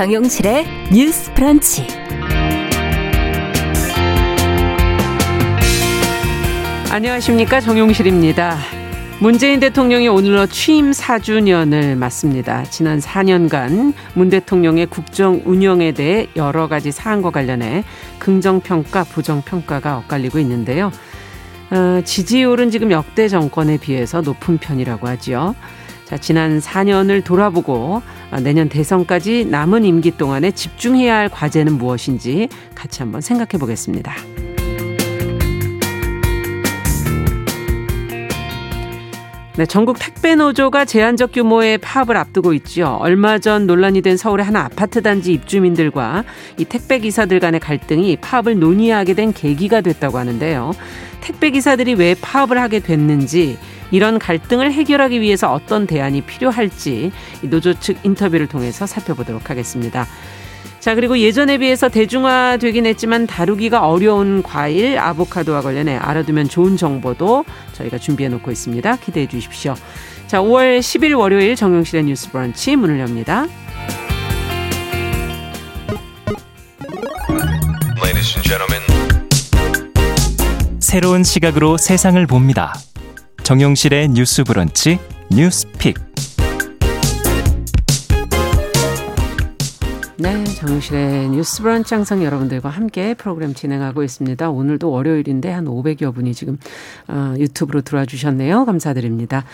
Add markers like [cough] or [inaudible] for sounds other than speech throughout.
정용실의 뉴스 프런치. 안녕하십니까 정용실입니다. 문재인 대통령이 오늘로 취임 4주년을 맞습니다. 지난 4년간 문 대통령의 국정 운영에 대해 여러 가지 사안과 관련해 긍정평가, 부정평가가 엇갈리고 있는데요. 어, 지지율은 지금 역대 정권에 비해서 높은 편이라고 하지요. 자, 지난 4년을 돌아보고 어, 내년 대선까지 남은 임기 동안에 집중해야 할 과제는 무엇인지 같이 한번 생각해 보겠습니다. 네, 전국 택배 노조가 제한적 규모의 파업을 앞두고 있죠. 얼마 전 논란이 된 서울의 한 아파트 단지 입주민들과 이 택배 기사들 간의 갈등이 파업을 논의하게 된 계기가 됐다고 하는데요. 택배 기사들이 왜 파업을 하게 됐는지 이런 갈등을 해결하기 위해서 어떤 대안이 필요할지 노조 측 인터뷰를 통해서 살펴보도록 하겠습니다. 자, 그리고 예전에 비해서 대중화되긴 했지만 다루기가 어려운 과일 아보카도와 관련해 알아두면 좋은 정보도 저희가 준비해 놓고 있습니다. 기대해 주십시오. 자, 5월 10일 월요일 정용실의 뉴스 브런치 문을 엽니다. 새로운 시각으로 세상을 봅니다. 정용실의 뉴스 브런치 뉴스픽. 네, 정실의 뉴스 브런치 항상 여러분들과 함께 프로그램 진행하고 있습니다. 오늘도 월요일인데 한 500여 분이 지금 어, 유튜브로 들어와 주셨네요. 감사드립니다.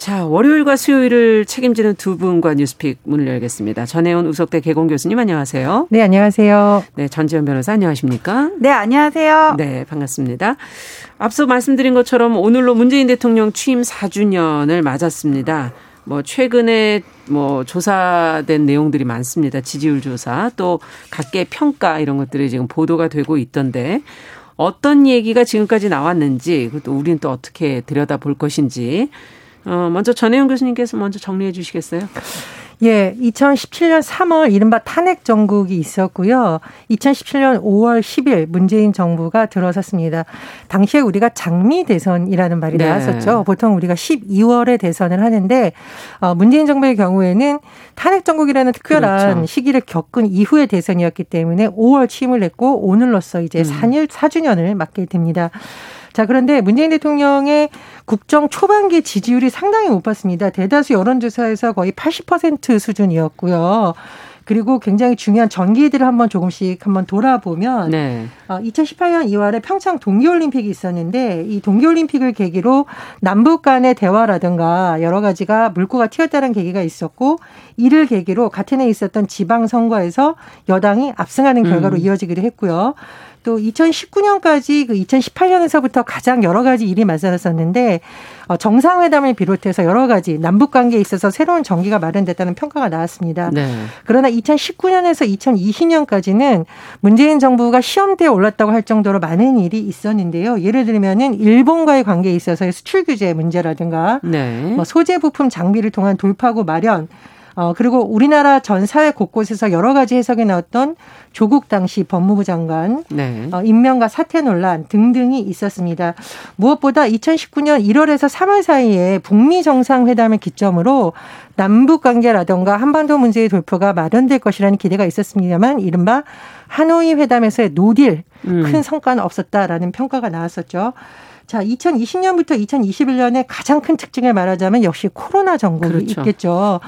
자, 월요일과 수요일을 책임지는 두 분과 뉴스픽 문을 열겠습니다. 전혜원 우석대 개공 교수님 안녕하세요. 네, 안녕하세요. 네, 전지현 변호사 안녕하십니까? 네, 안녕하세요. 네, 반갑습니다. 앞서 말씀드린 것처럼 오늘로 문재인 대통령 취임 4주년을 맞았습니다. 뭐 최근에 뭐 조사된 내용들이 많습니다. 지지율 조사 또 각계 평가 이런 것들이 지금 보도가 되고 있던데 어떤 얘기가 지금까지 나왔는지 그것도 우리는 또 어떻게 들여다볼 것인지 어, 먼저 전혜영 교수님께서 먼저 정리해 주시겠어요? 예, 2017년 3월 이른바 탄핵 정국이 있었고요. 2017년 5월 10일 문재인 정부가 들어섰습니다. 당시에 우리가 장미 대선이라는 말이 네. 나왔었죠. 보통 우리가 12월에 대선을 하는데 어, 문재인 정부의 경우에는 탄핵 정국이라는 특별한 그렇죠. 시기를 겪은 이후의 대선이었기 때문에 5월 취임을 했고 오늘로써 이제 음. 4일 4주년을 맞게 됩니다. 자, 그런데 문재인 대통령의 국정 초반기 지지율이 상당히 높았습니다. 대다수 여론조사에서 거의 80% 수준이었고요. 그리고 굉장히 중요한 전기들을 한번 조금씩 한번 돌아보면 네. 2018년 어, 2월에 평창 동계올림픽이 있었는데 이 동계올림픽을 계기로 남북 간의 대화라든가 여러 가지가 물꼬가 튀었다는 계기가 있었고 이를 계기로 같은 해 있었던 지방 선거에서 여당이 압승하는 결과로 음. 이어지기도 했고요. 또 2019년까지 그 2018년에서부터 가장 여러 가지 일이 맞서었었는데 어, 정상회담을 비롯해서 여러 가지 남북 관계에 있어서 새로운 전기가 마련됐다는 평가가 나왔습니다. 네. 그러나 2019년에서 2020년까지는 문재인 정부가 시험대에 올랐다고 할 정도로 많은 일이 있었는데요. 예를 들면은 일본과의 관계에 있어서의 수출 규제 문제라든가 네. 뭐 소재 부품 장비를 통한 돌파구 마련 어, 그리고 우리나라 전 사회 곳곳에서 여러 가지 해석이 나왔던 조국 당시 법무부 장관 네. 어, 임명과 사퇴 논란 등등이 있었습니다. 무엇보다 2019년 1월에서 3월 사이에 북미 정상회담을 기점으로 남북 관계라던가 한반도 문제의 돌파가 마련될 것이라는 기대가 있었습니다만 이른바 하노이 회담에서의 노딜 음. 큰 성과는 없었다라는 평가가 나왔었죠. 자, 2020년부터 2021년에 가장 큰 특징을 말하자면 역시 코로나 전국이 그렇죠. 있겠죠.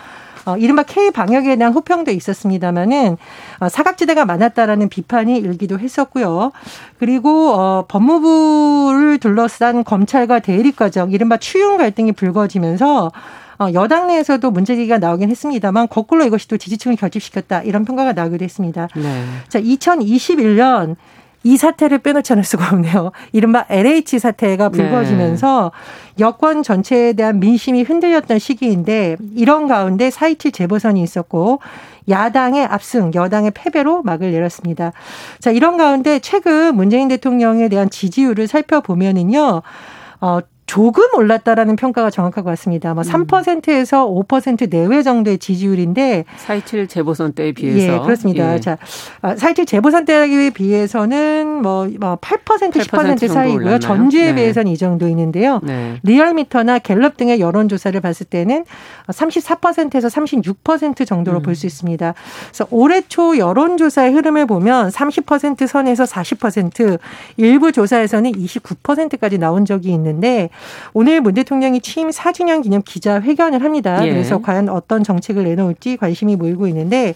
어, 이른바 K 방역에 대한 호평도 있었습니다마는 어, 사각지대가 많았다라는 비판이 일기도 했었고요. 그리고 어, 법무부를 둘러싼 검찰과 대립 과정, 이른바 추윤 갈등이 불거지면서 어, 여당 내에서도 문제제기가 나오긴 했습니다만 거꾸로 이것이 또 지지층을 결집시켰다 이런 평가가 나오기도 했습니다. 네. 자, 2021년 이 사태를 빼놓지 않을 수가 없네요. 이른바 LH 사태가 불거지면서 네. 여권 전체에 대한 민심이 흔들렸던 시기인데 이런 가운데 4.27 재보선이 있었고 야당의 압승, 여당의 패배로 막을 내렸습니다. 자, 이런 가운데 최근 문재인 대통령에 대한 지지율을 살펴보면은요. 어, 조금 올랐다라는 평가가 정확할 것 같습니다. 뭐 3%에서 5% 내외 정도의 지지율인데 4.27 재보선 때에 비해서 예, 그렇습니다. 예. 자, 4.27 아, 재보선 때에 비해서는 뭐 8%, 뭐10% 10% 사이고요. 올랐나요? 전주에 네. 비해서는 이 정도 있는데요. 네. 리얼미터나 갤럽 등의 여론 조사를 봤을 때는 34%에서 36% 정도로 음. 볼수 있습니다. 그래서 올해 초 여론 조사의 흐름을 보면 30% 선에서 40% 일부 조사에서는 29%까지 나온 적이 있는데 오늘 문 대통령이 취임 4주년 기념 기자회견을 합니다. 예. 그래서 과연 어떤 정책을 내놓을지 관심이 모이고 있는데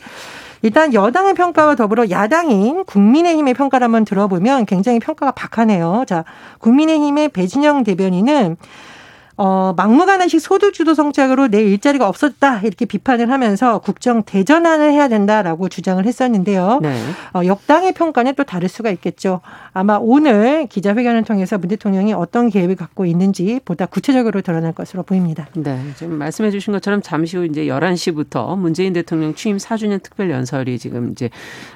일단 여당의 평가와 더불어 야당인 국민의힘의 평가를 한번 들어보면 굉장히 평가가 박하네요. 자, 국민의힘의 배진영 대변인은 어, 막무가내식 소득주도 정책으로 내 일자리가 없었다 이렇게 비판을 하면서 국정 대전환을 해야 된다라고 주장을 했었는데요. 네. 어, 역당의 평가는 또 다를 수가 있겠죠. 아마 오늘 기자회견을 통해서 문 대통령이 어떤 계획을 갖고 있는지 보다 구체적으로 드러날 것으로 보입니다. 네. 지금 말씀해 주신 것처럼 잠시 후 이제 11시부터 문재인 대통령 취임 4주년 특별 연설이 지금 이제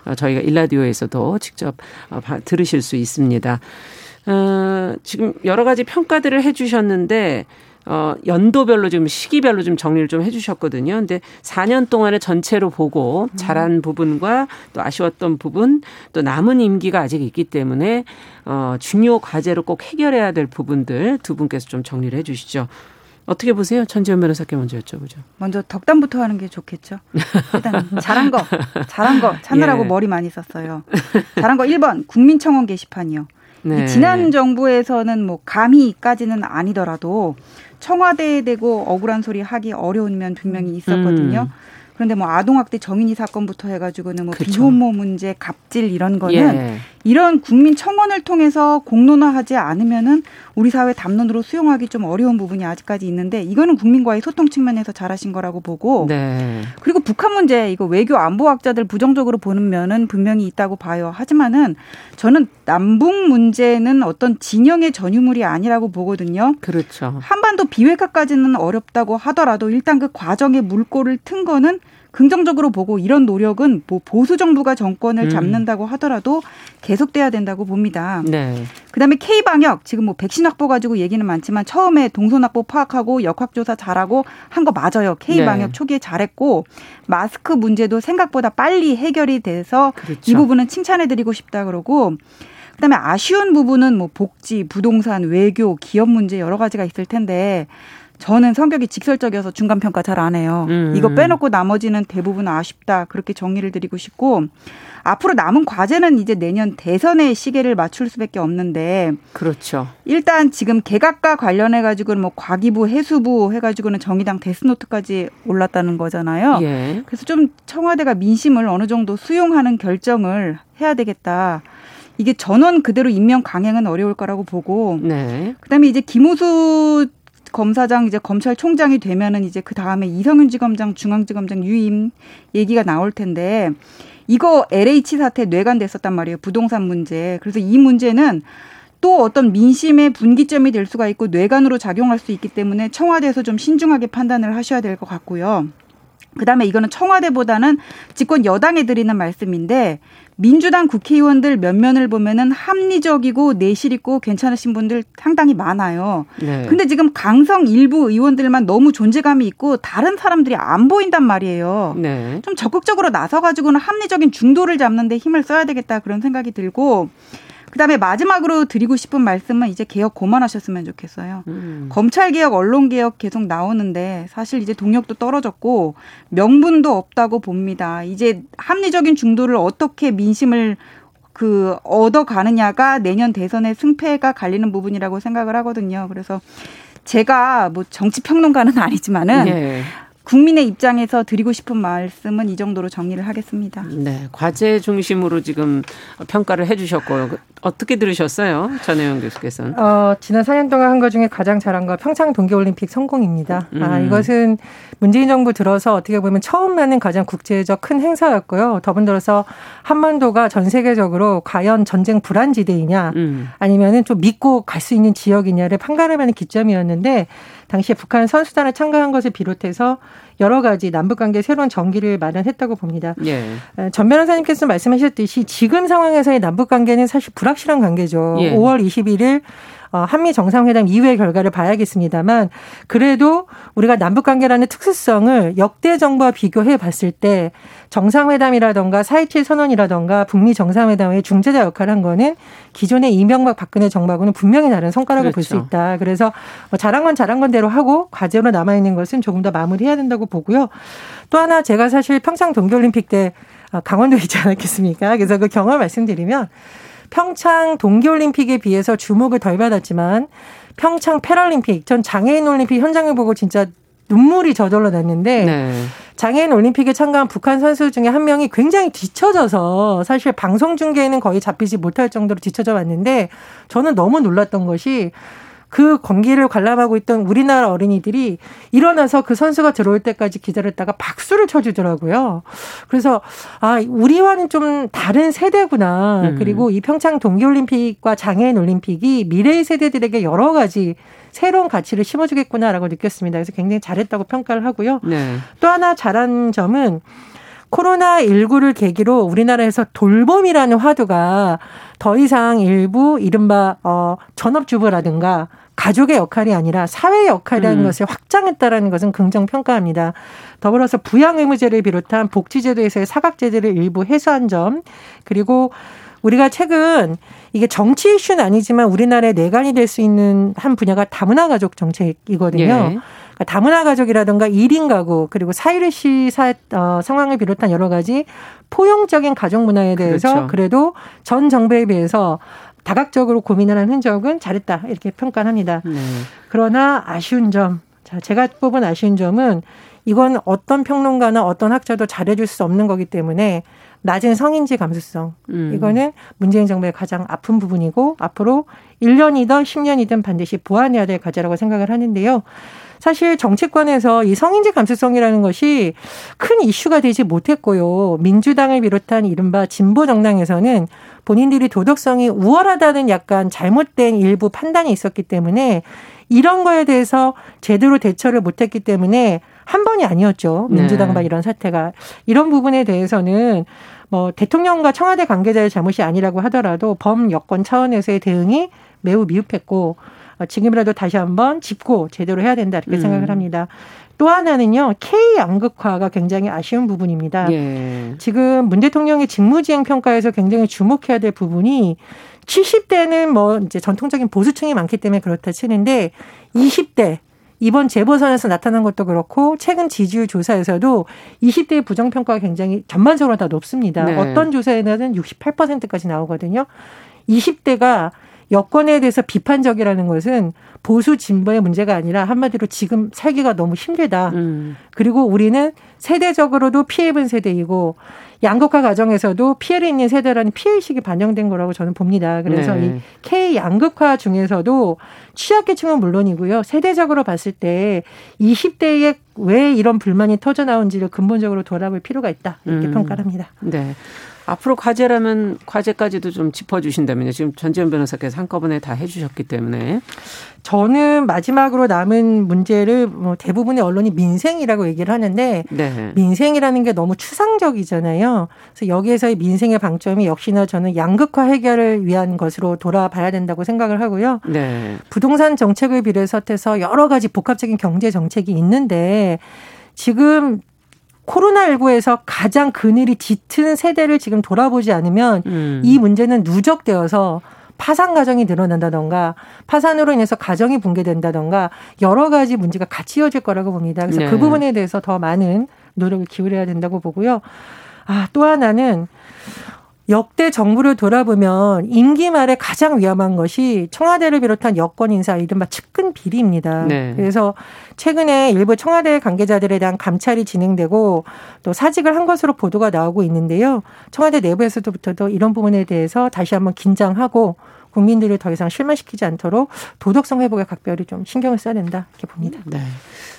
어, 저희가 일라디오에서도 직접 어, 들으실 수 있습니다. 어, 지금 여러 가지 평가들을 해주셨는데 어, 연도별로 지금 시기별로 좀 정리를 좀 해주셨거든요. 근데 4년 동안을 전체로 보고 잘한 부분과 또 아쉬웠던 부분 또 남은 임기가 아직 있기 때문에 어, 중요 과제로 꼭 해결해야 될 부분들 두 분께서 좀 정리를 해주시죠. 어떻게 보세요? 천지연 변호사께 먼저 여쭤보죠. 먼저 덕담부터 하는 게 좋겠죠. 일단 잘한 거, 잘한 거 [laughs] 찾느라고 예. 머리 많이 썼어요. 잘한 거 1번 국민청원 게시판이요. 네. 지난 정부에서는 뭐 감히까지는 아니더라도 청와대에 대고 억울한 소리 하기 어려운 면 분명히 있었거든요. 음. 그런데 뭐 아동학대 정인이 사건부터 해가지고는 뭐 그쵸. 비혼모 문제, 갑질 이런 거는 예. 이런 국민 청원을 통해서 공론화하지 않으면은 우리 사회 담론으로 수용하기 좀 어려운 부분이 아직까지 있는데 이거는 국민과의 소통 측면에서 잘하신 거라고 보고 네. 그리고 북한 문제 이거 외교 안보학자들 부정적으로 보는 면은 분명히 있다고 봐요. 하지만은 저는 남북 문제는 어떤 진영의 전유물이 아니라고 보거든요. 그렇죠. 한반도 비핵화까지는 어렵다고 하더라도 일단 그 과정에 물꼬를 튼 거는 긍정적으로 보고 이런 노력은 뭐 보수 정부가 정권을 음. 잡는다고 하더라도 계속돼야 된다고 봅니다. 네. 그다음에 K 방역 지금 뭐 백신 확보 가지고 얘기는 많지만 처음에 동선 확보 파악하고 역학 조사 잘하고 한 거 맞아요. K 방역 네. 초기에 잘했고 마스크 문제도 생각보다 빨리 해결이 돼서 그렇죠. 이 부분은 칭찬해 드리고 싶다 그러고 그다음에 아쉬운 부분은 뭐 복지, 부동산, 외교, 기업 문제 여러 가지가 있을 텐데 저는 성격이 직설적이어서 중간 평가 잘 안 해요. 음. 이거 빼놓고 나머지는 대부분 아쉽다 그렇게 정리를 드리고 싶고 앞으로 남은 과제는 이제 내년 대선의 시계를 맞출 수밖에 없는데 그렇죠. 일단 지금 개각과 관련해 가지고는 뭐 과기부 해수부 해 가지고는 정의당 데스노트까지 올랐다는 거잖아요. 예. 그래서 좀 청와대가 민심을 어느 정도 수용하는 결정을 해야 되겠다. 이게 전원 그대로 임명 강행은 어려울 거라고 보고 네. 그다음에 이제 김우수 검사장 이제 검찰총장이 되면은 이제 그 다음에 이성윤 지검장 중앙지검장 유임 얘기가 나올 텐데 이거 LH 사태 뇌관됐었단 말이에요 부동산 문제 그래서 이 문제는 또 어떤 민심의 분기점이 될 수가 있고 뇌관으로 작용할 수 있기 때문에 청와대에서 좀 신중하게 판단을 하셔야 될 것 같고요. 그다음에 이거는 청와대보다는 집권 여당에 드리는 말씀인데 민주당 국회의원들 몇 면을 보면은 합리적이고 내실 있고 괜찮으신 분들 상당히 많아요. 네. 근데 지금 강성 일부 의원들만 너무 존재감이 있고 다른 사람들이 안 보인단 말이에요. 네. 좀 적극적으로 나서 가지고는 합리적인 중도를 잡는데 힘을 써야 되겠다 그런 생각이 들고 그다음에 마지막으로 드리고 싶은 말씀은 이제 개혁 고만하셨으면 좋겠어요. 음. 검찰 개혁, 언론 개혁 계속 나오는데 사실 이제 동력도 떨어졌고 명분도 없다고 봅니다. 이제 합리적인 중도를 어떻게 민심을 그 얻어 가느냐가 내년 대선의 승패가 갈리는 부분이라고 생각을 하거든요. 그래서 제가 뭐 정치 평론가는 아니지만은 네. 국민의 입장에서 드리고 싶은 말씀은 이 정도로 정리를 하겠습니다. 네, 과제 중심으로 지금 평가를 해주셨고 어떻게 들으셨어요, 전혜영 교수께서는? 어, 지난 4년 동안 한 것 중에 가장 잘한 거 평창 동계올림픽 성공입니다. 아, 음. 아, 이것은 문재인 정부 들어서 어떻게 보면 처음 나는 가장 국제적 큰 행사였고요. 더불어서 한반도가 전 세계적으로 과연 전쟁 불안 지대이냐, 음. 아니면은 좀 믿고 갈 수 있는 지역이냐를 판가름하는 기점이었는데 당시에 북한 선수단을 참가한 것을 비롯해서 여러 가지 남북 관계 새로운 전기를 마련했다고 봅니다. 예. 전 변호사님께서 말씀하셨듯이 지금 상황에서의 남북 관계는 사실 불확실한 관계죠. 예. 5월 21일 어, 한미 정상회담 이후의 결과를 봐야겠습니다만 그래도 우리가 남북 관계라는 특수성을 역대 정부와 비교해 봤을 때 정상회담이라던가 4.27 선언이라던가 북미 정상회담의 중재자 역할을 한 거는 기존의 이명박 박근혜 정부하고는 분명히 다른 성과라고 그렇죠. 볼수 있다. 그래서 뭐 잘한 건 잘한 건대로 하고 과제로 남아 있는 것은 조금 더 마무리해야 된다고 보고요. 또 하나 제가 사실 평창 동계올림픽 때 아, 강원도에 [laughs] 있지 않았겠습니까? 그래서 그 경험 을 말씀드리면 평창 동계올림픽에 비해서 주목을 덜 받았지만 평창 패럴림픽 전 장애인 올림픽 현장을 보고 진짜 눈물이 저절로 났는데 네. 장애인 올림픽에 참가한 북한 선수 중에 한 명이 굉장히 뒤처져서 사실 방송 중계에는 거의 잡히지 못할 정도로 뒤처져 왔는데 저는 너무 놀랐던 것이 그 건기를 관람하고 있던 우리나라 어린이들이 일어나서 그 선수가 들어올 때까지 기다렸다가 박수를 쳐주더라고요. 그래서 아 우리와는 좀 다른 세대구나. 음. 그리고 이 평창 동계올림픽과 장애인 올림픽이 미래의 세대들에게 여러 가지 새로운 가치를 심어주겠구나라고 느꼈습니다. 그래서 굉장히 잘했다고 평가를 하고요. 네. 또 하나 잘한 점은 코로나19를 계기로 우리나라에서 돌봄이라는 화두가 더 이상 일부 이른바 어 전업주부라든가 가족의 역할이 아니라 사회 역할이라는 음. 것을 확장했다라는 것은 긍정 평가합니다. 더불어서 부양 의무제를 비롯한 복지제도에서의 사각제도를 일부 해소한 점 그리고 우리가 최근 이게 정치 이슈는 아니지만 우리나라의 내관이 될 수 있는 한 분야가 다문화 가족 정책이거든요. 예. 그러니까 다문화 가족이라든가 1인 가구 그리고 사유리시 사, 어, 상황을 비롯한 여러 가지 포용적인 가족 문화에 대해서 그렇죠. 그래도 전 정부에 비해서 다각적으로 고민을 한 흔적은 잘했다 이렇게 평가합니다. 네. 그러나 아쉬운 점, 자 제가 뽑은 아쉬운 점은 이건 어떤 평론가나 어떤 학자도 잘해줄 수 없는 거기 때문에 낮은 성인지 감수성. 음. 이거는 문재인 정부의 가장 아픈 부분이고 앞으로 1년이든 10년이든 반드시 보완해야 될 과제라고 생각을 하는데요. 사실 정치권에서 이 성인지 감수성이라는 것이 큰 이슈가 되지 못했고요. 민주당을 비롯한 이른바 진보 정당에서는 본인들이 도덕성이 우월하다는 약간 잘못된 일부 판단이 있었기 때문에 이런 거에 대해서 제대로 대처를 못했기 때문에 한 번이 아니었죠. 민주당과 네. 이런 사태가. 이런 부분에 대해서는 뭐 대통령과 청와대 관계자의 잘못이 아니라고 하더라도 범 여권 차원에서의 대응이 매우 미흡했고 어, 지금이라도 다시 한번 짚고 제대로 해야 된다 이렇게 음. 생각을 합니다. 또 하나는요 K 양극화가 굉장히 아쉬운 부분입니다. 예. 지금 문 대통령의 직무지행 평가에서 굉장히 주목해야 될 부분이 70대는 뭐 이제 전통적인 보수층이 많기 때문에 그렇다 치는데 20대 이번 재보선에서 나타난 것도 그렇고 최근 지지율 조사에서도 20대의 부정평가가 굉장히 전반적으로 다 높습니다. 네. 어떤 조사에는 68%까지 나오거든요. 20대가 여권에 대해서 비판적이라는 것은 보수 진보의 문제가 아니라 한마디로 지금 살기가 너무 힘들다. 음. 그리고 우리는 세대적으로도 피해본 세대이고 양극화 과정에서도 피해를 입는 세대라는 피해의식이 반영된 거라고 저는 봅니다. 그래서 네. 이 K 양극화 중에서도 취약계층은 물론이고요. 세대적으로 봤을 때 20대에 왜 이런 불만이 터져 나온지를 근본적으로 돌아볼 필요가 있다. 이렇게 음. 평가를 합니다. 네. 앞으로 과제라면 과제까지도 좀 짚어주신다면요. 지금 전지현 변호사께서 한꺼번에 다 해주셨기 때문에. 저는 마지막으로 남은 문제를 뭐 대부분의 언론이 민생이라고 얘기를 하는데 네. 민생이라는 게 너무 추상적이잖아요. 그래서 여기에서의 민생의 방점이 역시나 저는 양극화 해결을 위한 것으로 돌아봐야 된다고 생각을 하고요. 네. 부동산 정책을 비롯해서 여러 가지 복합적인 경제 정책이 있는데 지금 코로나19에서 가장 그늘이 짙은 세대를 지금 돌아보지 않으면 음. 이 문제는 누적되어서 파산 가정이 늘어난다던가 파산으로 인해서 가정이 붕괴된다던가 여러 가지 문제가 같이 이어질 거라고 봅니다. 그래서 그 네. 그 부분에 대해서 더 많은 노력을 기울여야 된다고 보고요. 아, 또 하나는 역대 정부를 돌아보면 임기 말에 가장 위험한 것이 청와대를 비롯한 여권 인사 이른바 측근 비리입니다. 네. 그래서 최근에 일부 청와대 관계자들에 대한 감찰이 진행되고 또 사직을 한 것으로 보도가 나오고 있는데요. 청와대 내부에서부터도 이런 부분에 대해서 다시 한번 긴장하고 국민들을 더 이상 실망시키지 않도록 도덕성 회복에 각별히 좀 신경을 써야 된다 이렇게 봅니다. 네.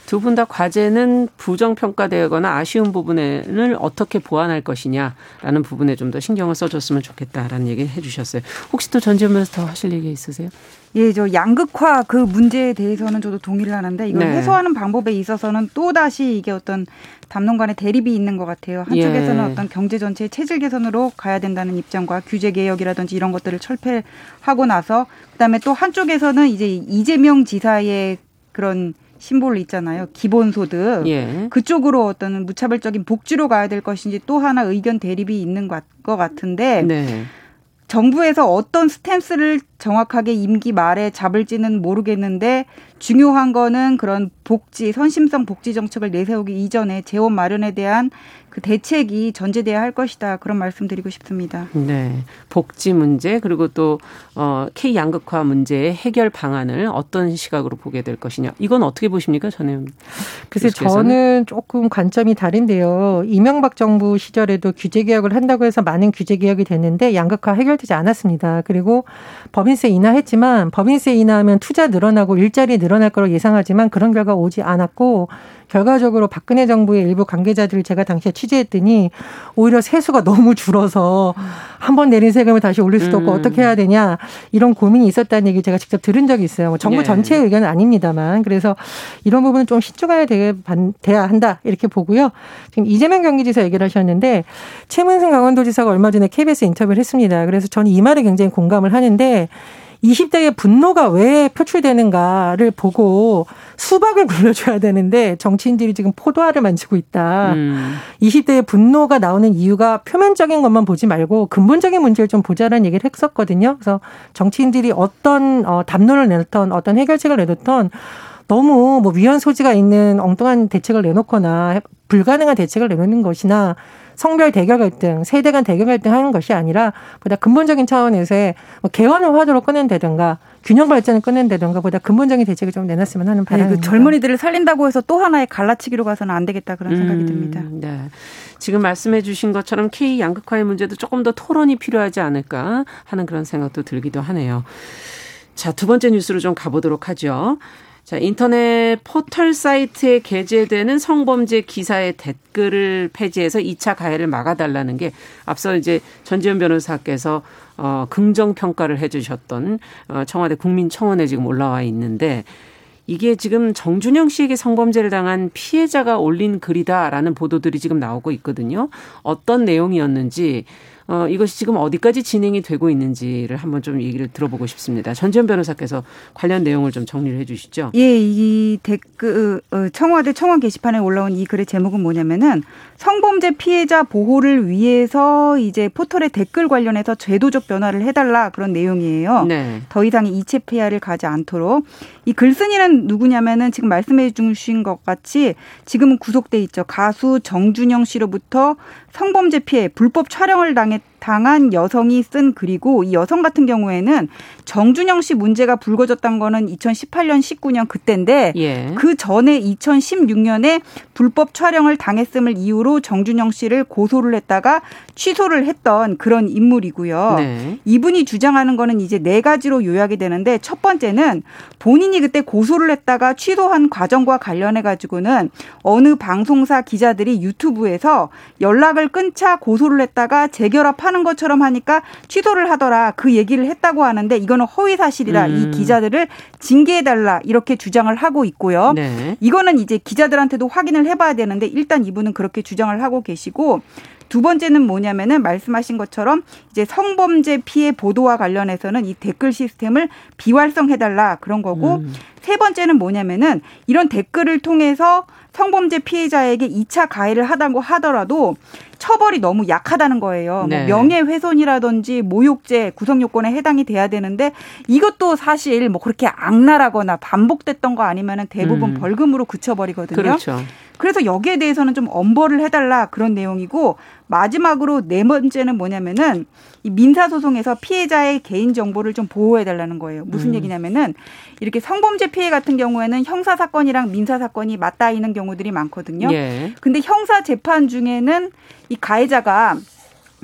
두 분 다 과제는 부정 평가되거나 아쉬운 부분을 어떻게 보완할 것이냐라는 부분에 좀 더 신경을 써줬으면 좋겠다라는 얘기 해주셨어요. 혹시 또 전지현면서 더 하실 얘기 있으세요? 예, 저 양극화 그 문제에 대해서는 저도 동의를 하는데 이걸 네. 해소하는 방법에 있어서는 또 다시 이게 어떤 담론 간의 대립이 있는 것 같아요. 한쪽에서는 예. 어떤 경제 전체의 체질 개선으로 가야 된다는 입장과 규제 개혁이라든지 이런 것들을 철폐하고 나서 그다음에 또 한쪽에서는 이제 이재명 지사의 그런 심볼 있잖아요. 기본소득. 예. 그쪽으로 어떤 무차별적인 복지로 가야 될 것인지 또 하나 의견 대립이 있는 것 같은데 네. 정부에서 어떤 스탠스를 정확하게 임기 말에 잡을지는 모르겠는데 중요한 거는 그런 복지, 선심성 복지 정책을 내세우기 이전에 재원 마련에 대한 그 대책이 전제돼야 할 것이다. 그런 말씀드리고 싶습니다. 네. 복지 문제 그리고 또 어, K 양극화 문제의 해결 방안을 어떤 시각으로 보게 될 것이냐. 이건 어떻게 보십니까? 저는 글쎄 저는 조금 관점이 다른데요. 이명박 정부 시절에도 규제 개혁을 한다고 해서 많은 규제 개혁이 됐는데 양극화 해결되지 않았습니다. 그리고 법인세 인하했지만 법인세 인하하면 투자 늘어나고 일자리 늘어날 거로 예상하지만 그런 결과 오지 않았고 결과적으로 박근혜 정부의 일부 관계자들을 제가 당시에 취재했더니 오히려 세수가 [laughs] 너무 줄어서 한 번 내린 세금을 다시 올릴 수도 없고 음. 어떻게 해야 되냐 이런 고민이 있었다는 얘기 제가 직접 들은 적이 있어요. 뭐 정부 예. 전체의 의견은 아닙니다만 그래서 이런 부분은 좀 신중해야 돼야 한다 이렇게 보고요. 지금 이재명 경기지사 얘기를 하셨는데 최문승 강원도지사가 얼마 전에 KBS 인터뷰를 했습니다. 그래서 저는 이 말에 굉장히 공감을 하는데 20대의 분노가 왜 표출되는가를 보고 수박을 굴려줘야 되는데 정치인들이 지금 포도알을 만지고 있다. 음. 20대의 분노가 나오는 이유가 표면적인 것만 보지 말고 근본적인 문제를 좀 보자라는 얘기를 했었거든요. 그래서 정치인들이 어떤 어, 담론을 내놓던 어떤 해결책을 내놓던 너무 뭐 위헌 소지가 있는 엉뚱한 대책을 내놓거나 불가능한 대책을 내놓는 것이나 성별 대결 갈등, 세대 간 대결 갈등 하는 것이 아니라 보다 근본적인 차원에서의 뭐 개헌을 화두로 꺼낸다든가 균형 발전을 꺼낸다든가 보다 근본적인 대책을 좀 내놨으면 하는 바람입니다. 네, 그 젊은이들을 살린다고 해서 또 하나의 갈라치기로 가서는 안 되겠다 그런 생각이 음, 듭니다. 네. 지금 말씀해 주신 것처럼 K 양극화의 문제도 조금 더 토론이 필요하지 않을까 하는 그런 생각도 들기도 하네요. 자, 두 번째 뉴스로 좀 가보도록 하죠. 자, 인터넷 포털 사이트에 게재되는 성범죄 기사의 댓글을 폐지해서 2차 가해를 막아달라는 게 앞서 이제 전지현 변호사께서 어, 긍정 평가를 해주셨던 어, 청와대 국민청원에 지금 올라와 있는데 이게 지금 정준영 씨에게 성범죄를 당한 피해자가 올린 글이다라는 보도들이 지금 나오고 있거든요. 어떤 내용이었는지 어, 이것이 지금 어디까지 진행이 되고 있는지를 한번 좀 얘기를 들어보고 싶습니다. 전지현 변호사께서 관련 내용을 좀 정리를 해 주시죠. 예, 이 댓글, 어, 청와대 청원 게시판에 올라온 이 글의 제목은 뭐냐면은 성범죄 피해자 보호를 위해서 이제 포털에 댓글 관련해서 제도적 변화를 해달라 그런 내용이에요. 네. 더 이상의 이체 피해를 가지 않도록. 이 글쓴이는 누구냐면은 지금 말씀해 주신 것 같이 지금은 구속돼 있죠. 가수 정준영 씨로부터 성범죄 피해 불법 촬영을 당했 당한 여성이 쓴 글이고 이 여성 같은 경우에는 정준영 씨 문제가 불거졌던 거는 2018년 19년 그때인데 예. 그 전에 2016년에 불법 촬영을 당했음을 이유로 정준영 씨를 고소를 했다가 취소를 했던 그런 인물이고요. 네. 이분이 주장하는 거는 이제 네 가지로 요약이 되는데 첫 번째는 본인이 그때 고소를 했다가 취소한 과정과 관련해 가지고는 어느 방송사 기자들이 유튜브에서 연락을 끊자 고소를 했다가 재결합한 하는 것처럼 하니까 취소를 하더라 그 얘기를 했다고 하는데 이거는 허위 사실이라 음. 이 기자들을 징계해 달라 이렇게 주장을 하고 있고요. 네. 이거는 이제 기자들한테도 확인을 해봐야 되는데 일단 이분은 그렇게 주장을 하고 계시고 두 번째는 뭐냐면은 말씀하신 것처럼 이제 성범죄 피해 보도와 관련해서는 이 댓글 시스템을 비활성해달라 그런 거고 음. 세 번째는 뭐냐면은 이런 댓글을 통해서 성범죄 피해자에게 2차 가해를 하다고 하더라도 처벌이 너무 약하다는 거예요. 뭐 네. 뭐 명예훼손이라든지 모욕죄 구성 요건에 해당이 돼야 되는데 이것도 사실 뭐 그렇게 악랄하거나 반복됐던 거 아니면은 대부분 음. 벌금으로 그쳐버리거든요. 그렇죠. 그래서 여기에 대해서는 좀 엄벌을 해달라 그런 내용이고 마지막으로 네 번째는 뭐냐면은 이 민사 소송에서 피해자의 개인 정보를 좀 보호해 달라는 거예요. 무슨 음. 얘기냐면은 이렇게 성범죄 피해 같은 경우에는 형사 사건이랑 민사 사건이 맞닿아 있는 경우 들이 많거든요. 예. 근데 형사 재판 중에는 이 가해자가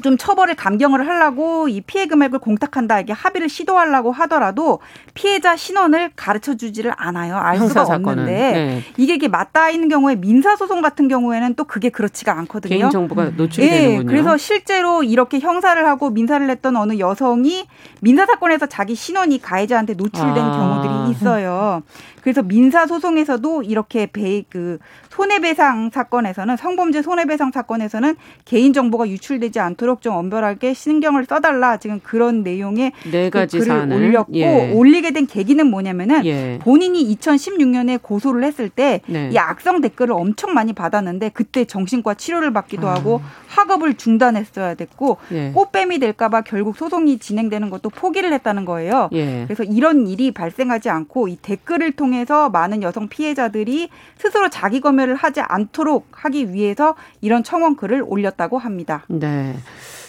좀 처벌을 감경을 하려고 이 피해 금액을 공탁한다 이게 합의를 시도하려고 하더라도 피해자 신원을 가르쳐 주지를 않아요. 알 수가 없는데 네. 이게 이게 맞닿아 있는 경우에 민사 소송 같은 경우에는 또 그게 그렇지가 않거든요. 개인 정보가 노출이 네. 되는군요. 그래서 실제로 이렇게 형사를 하고 민사를 냈던 어느 여성이 민사 사건에서 자기 신원이 가해자한테 노출된 아. 경우들이 있어요. 그래서 민사 소송에서도 이렇게 배, 그 손해배상 사건에서는 성범죄 손해배상 사건에서는 개인 정보가 유출되지 않도록 좀 엄별하게 신경을 써달라 지금 그런 내용의 네 가지 그 글을 사안을. 올렸고 예. 올리게 된 계기는 뭐냐면은 예. 본인이 2016년에 고소를 했을 때이 네. 악성 댓글을 엄청 많이 받았는데 그때 정신과 치료를 받기도 아. 하고 학업을 중단했어야 됐고 예. 꽃뱀이 될까봐 결국 소송이 진행되는 것도 포기를 했다는 거예요. 예. 그래서 이런 일이 발생하지 않고 이 댓글을 통해 서 많은 여성 피해자들이 스스로 자기 검열을 하지 않도록 하기 위해서 이런 청원 글을 올렸다고 합니다. 네.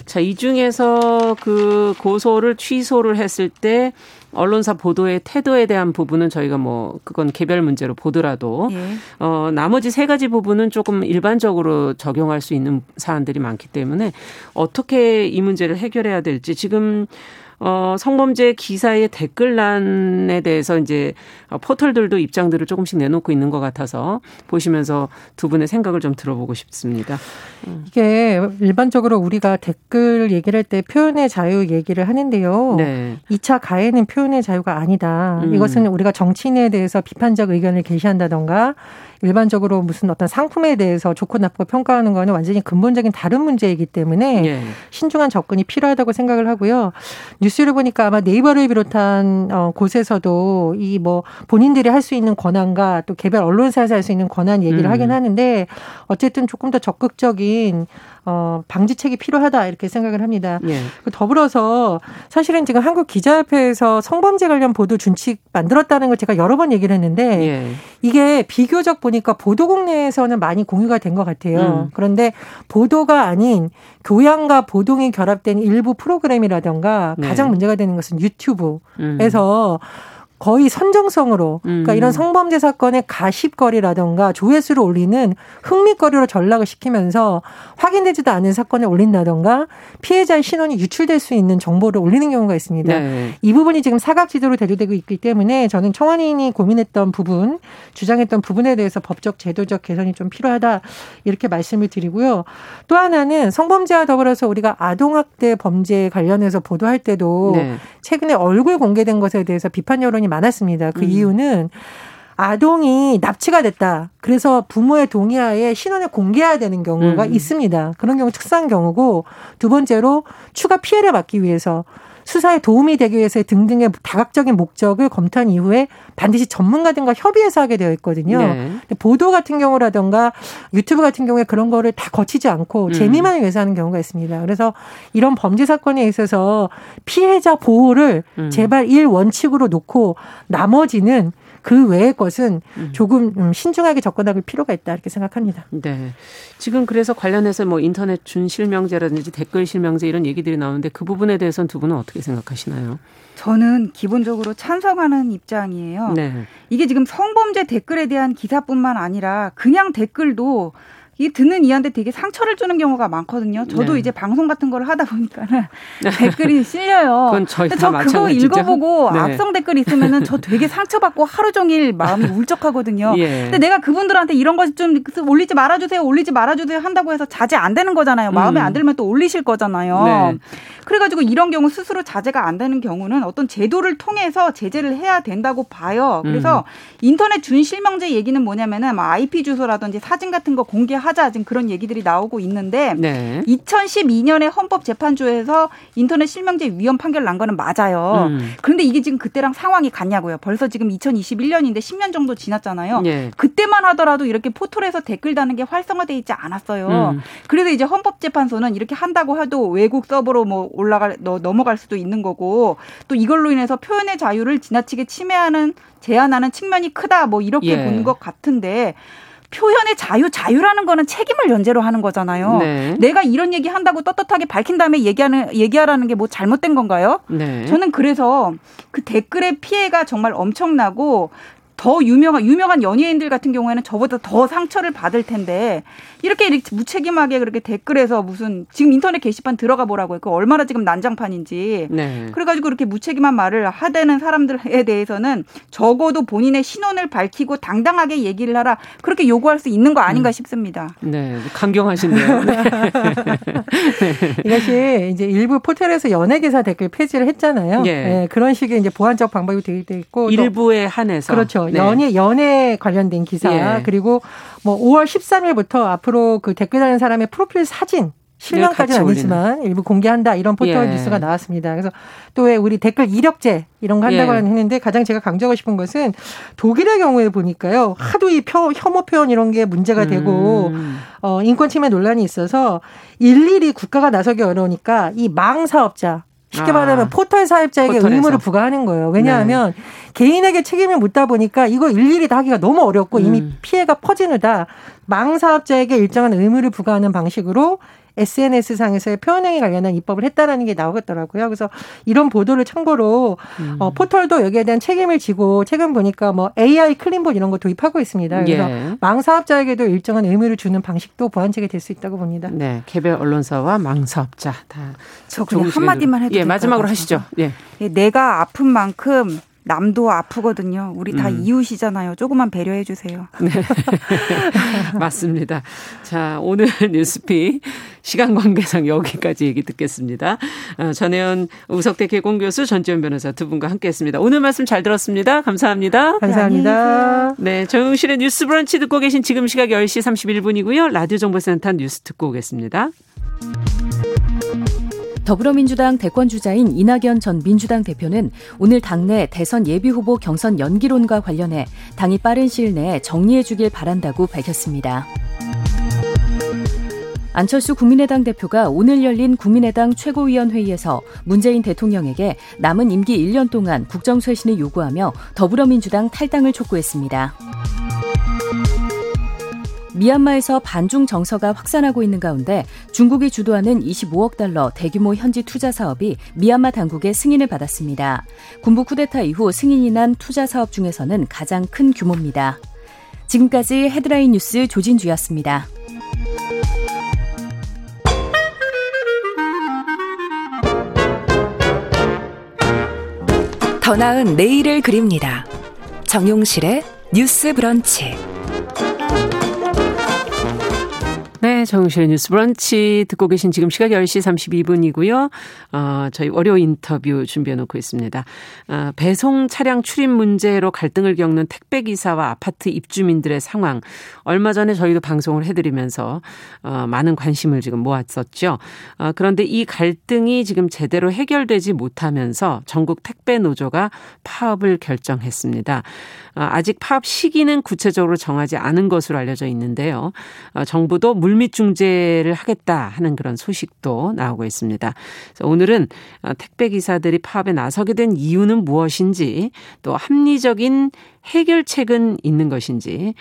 자, 이 중에서 그 고소를 취소를 했을 때 언론사 보도의 태도에 대한 부분은 저희가 뭐 그건 개별 문제로 보더라도 예. 어 나머지 세 가지 부분은 조금 일반적으로 적용할 수 있는 사안들이 많기 때문에 어떻게 이 문제를 해결해야 될지 지금 어, 성범죄 기사의 댓글란에 대해서 이제 포털들도 입장들을 조금씩 내놓고 있는 것 같아서 보시면서 두 분의 생각을 좀 들어보고 싶습니다. 이게 일반적으로 우리가 댓글 얘기를 할 때 표현의 자유 얘기를 하는데요. 네. 2차 가해는 표현의 자유가 아니다. 음. 이것은 우리가 정치인에 대해서 비판적 의견을 게시한다던가 일반적으로 무슨 어떤 상품에 대해서 좋고 나쁘고 평가하는 거는 완전히 근본적인 다른 문제이기 때문에 예. 신중한 접근이 필요하다고 생각을 하고요. 뉴스를 보니까 아마 네이버를 비롯한 어, 곳에서도 이 뭐 본인들이 할 수 있는 권한과 또 개별 언론사에서 할 수 있는 권한 얘기를 음. 하긴 하는데 어쨌든 조금 더 적극적인 어, 방지책이 필요하다 이렇게 생각을 합니다. 예. 그 더불어서 사실은 지금 한국 기자협회에서 성범죄 관련 보도 준칙 만들었다는 걸 제가 여러 번 얘기를 했는데 예. 이게 비교적 보니까 보도국 내에서는 많이 공유가 된 것 같아요. 음. 그런데 보도가 아닌 교양과 보동이 결합된 일부 프로그램이라던가 네. 가장 문제가 되는 것은 음. 유튜브에서 거의 선정성으로 그러니까 음. 이런 성범죄 사건의 가십거리라던가 조회수를 올리는 흥미거리로 전락을 시키면서 확인되지도 않은 사건을 올린다던가 피해자의 신원이 유출될 수 있는 정보를 올리는 경우가 있습니다. 네. 이 부분이 지금 사각지대로 대두되고 있기 때문에 저는 청원인이 고민했던 부분, 주장했던 부분에 대해서 법적 제도적 개선이 좀 필요하다 이렇게 말씀을 드리고요. 또 하나는 성범죄와 더불어서 우리가 아동학대 범죄 관련해서 보도할 때도 네. 최근에 얼굴 공개된 것에 대해서 비판 여론이 많았습니다. 그 음. 이유는 아동이 납치가 됐다. 그래서 부모의 동의하에 신원을 공개해야 되는 경우가 음. 있습니다. 그런 경우 특수한 경우고 두 번째로 추가 피해를 막기 위해서 수사에 도움이 되기 위해서 등등의 다각적인 목적을 검토한 이후에 반드시 전문가들과 협의해서 하게 되어 있거든요. 네. 보도 같은 경우라던가 유튜브 같은 경우에 그런 거를 다 거치지 않고 음. 재미만 위해서 하는 경우가 있습니다. 그래서 이런 범죄 사건에 있어서 피해자 보호를 음. 제발 일 원칙으로 놓고 나머지는 그 외의 것은 음. 조금 음, 신중하게 접근할 필요가 있다 이렇게 생각합니다. 네. 지금 그래서 관련해서 뭐 인터넷 준 실명제라든지 댓글 실명제 이런 얘기들이 나오는데 그 부분에 대해서는 두 분은 어떻게 생각하시나요? 저는 기본적으로 찬성하는 입장이에요. 네. 이게 지금 성범죄 댓글에 대한 기사뿐만 아니라 그냥 댓글도 이 듣는 이한테 되게 상처를 주는 경우가 많거든요. 저도 네. 이제 방송 같은 걸 하다 보니까는 [laughs] 댓글이 실려요. 그건 저희 근데 다저 그거. 읽어보고 네. 악성 댓글 있으면은 저 되게 상처받고 하루 종일 마음이 [laughs] 울적하거든요. 예. 근데 내가 그분들한테 이런 것 좀 올리지 말아주세요, 올리지 말아주세요 한다고 해서 자제 안 되는 거잖아요. 마음에 음. 안 들면 또 올리실 거잖아요. 네. 그래가지고 이런 경우 스스로 자제가 안 되는 경우는 어떤 제도를 통해서 제재를 해야 된다고 봐요. 그래서 음. 인터넷 준실명제 얘기는 뭐냐면은 뭐 IP 주소라든지 사진 같은 거 공개하 자 지금 그런 얘기들이 나오고 있는데 네. 2012년에 헌법재판소에서 인터넷 실명제 위헌 판결 난 거는 맞아요. 음. 그런데 이게 지금 그때랑 상황이 같냐고요. 벌써 지금 2021년인데 10년 정도 지났잖아요. 예. 그때만 하더라도 이렇게 포털에서 댓글 다는 게 활성화돼 있지 않았어요. 음. 그래서 이제 헌법재판소는 이렇게 한다고 해도 외국 서버로 뭐 올라갈 너- 넘어갈 수도 있는 거고 또 이걸로 인해서 표현의 자유를 지나치게 침해하는 제한하는 측면이 크다 뭐 이렇게 예. 보는 것 같은데 표현의 자유 자유라는 거는 책임을 연재로 하는 거잖아요. 네. 내가 이런 얘기 한다고 떳떳하게 밝힌 다음에 얘기하는 얘기하라는 게 뭐 잘못된 건가요? 네. 저는 그래서 그 댓글의 피해가 정말 엄청나고 더 유명한 유명한 연예인들 같은 경우에는 저보다 더 상처를 받을 텐데 이렇게, 이렇게 무책임하게 그렇게 댓글에서 무슨 지금 인터넷 게시판 들어가 보라고 했고 얼마나 지금 난장판인지 네. 그래가지고 그렇게 무책임한 말을 하대는 사람들에 대해서는 적어도 본인의 신원을 밝히고 당당하게 얘기를 하라 그렇게 요구할 수 있는 거 아닌가 음. 싶습니다. 네, 강경하신데요. [laughs] 네. 이것이 이제 일부 포털에서 연예 기사 댓글 폐지를 했잖아요. 예. 네, 그런 식의 이제 보완적 방법이 되어 있고 일부에 한해서 그렇죠. 네. 연예 연예 관련된 기사 예. 그리고 뭐 5월 13일부터 앞으로 그 댓글 다는 사람의 프로필 사진 실명까지는 아니지만 일부 공개한다 이런 포털 예. 뉴스가 나왔습니다. 그래서 또 왜 우리 댓글 이력제 이런 거 한다고 예. 했는데 가장 제가 강조하고 싶은 것은 독일의 경우에 보니까요 하도 이 표, 혐오 표현 이런 게 문제가 되고 음. 어, 인권 침해 논란이 있어서 일일이 국가가 나서기 어려우니까 이 망 사업자 쉽게 아. 말하면 포털 사업자에게 포털에서. 의무를 부과하는 거예요. 왜냐하면 네. 개인에게 책임을 묻다 보니까 이거 일일이 다 하기가 너무 어렵고 이미 음. 피해가 퍼지느다 망 사업자에게 일정한 의무를 부과하는 방식으로 SNS 상에서의 표현행위 관련한 입법을 했다라는 게 나오겠더라고요. 그래서 이런 보도를 참고로 음. 어, 포털도 여기에 대한 책임을 지고 최근 보니까 뭐 AI 클린봇 이런 거 도입하고 있습니다. 그래서 예. 망 사업자에게도 일정한 의무를 주는 방식도 보완책이 될 수 있다고 봅니다. 네, 개별 언론사와 망 사업자 다. 저 그냥 한 마디만 해도 예, 마지막으로 하시죠. 예. 예. 내가 아픈 만큼 남도 아프거든요. 우리 다 음. 이웃이잖아요. 조금만 배려해 주세요. [laughs] 네. [laughs] 맞습니다. 자, 오늘 [laughs] 뉴스피 시간 관계상 여기까지 얘기 듣겠습니다. 어, 전혜연 우석대 개공 교수 전지현 변호사 두 분과 함께 했습니다. 오늘 말씀 잘 들었습니다. 감사합니다. 감사합니다. 네, 정용실의 뉴스 브런치 듣고 계신 지금 시각 10시 31분이고요. 라디오 정보센터 뉴스 듣고 오겠습니다. 더불어민주당 대권 주자인 이낙연 전 민주당 대표는 오늘 당내 대선 예비 후보 경선 연기론과 관련해 당이 빠른 시일 내에 정리해 주길 바란다고 밝혔습니다. 안철수 국민의당 대표가 오늘 열린 국민의당 최고위원회의에서 문재인 대통령에게 남은 임기 1년 동안 국정쇄신을 요구하며 더불어민주당 탈당을 촉구했습니다. 미얀마에서 반중 정서가 확산하고 있는 가운데 중국이 주도하는 25억 달러 대규모 현지 투자 사업이 미얀마 당국의 승인을 받았습니다. 군부 쿠데타 이후 승인이 난 투자 사업 중에서는 가장 큰 규모입니다. 지금까지 헤드라인 뉴스 조진주였습니다. 더 나은 내일을 그립니다. 정용실의 뉴스 브런치. 네, 정실의 뉴스 브런치 듣고 계신 지금 시각 10시 32분이고요. 어, 저희 월요 인터뷰 준비해 놓고 있습니다. 어, 배송 차량 출입 문제로 갈등을 겪는 택배 기사와 아파트 입주민들의 상황. 얼마 전에 저희도 방송을 해 드리면서 어, 많은 관심을 지금 모았었죠. 어, 그런데 이 갈등이 지금 제대로 해결되지 못하면서 전국 택배 노조가 파업을 결정했습니다. 어, 아직 파업 시기는 구체적으로 정하지 않은 것으로 알려져 있는데요. 어, 정부도 물밑 중재를 하겠다 하는 그런 소식도 나오고 있습니다. 오늘은 어, 택배 기사들이 파업에 나서게 된 이유는 무엇인지 또 합리적인 해결책은 있는 것인지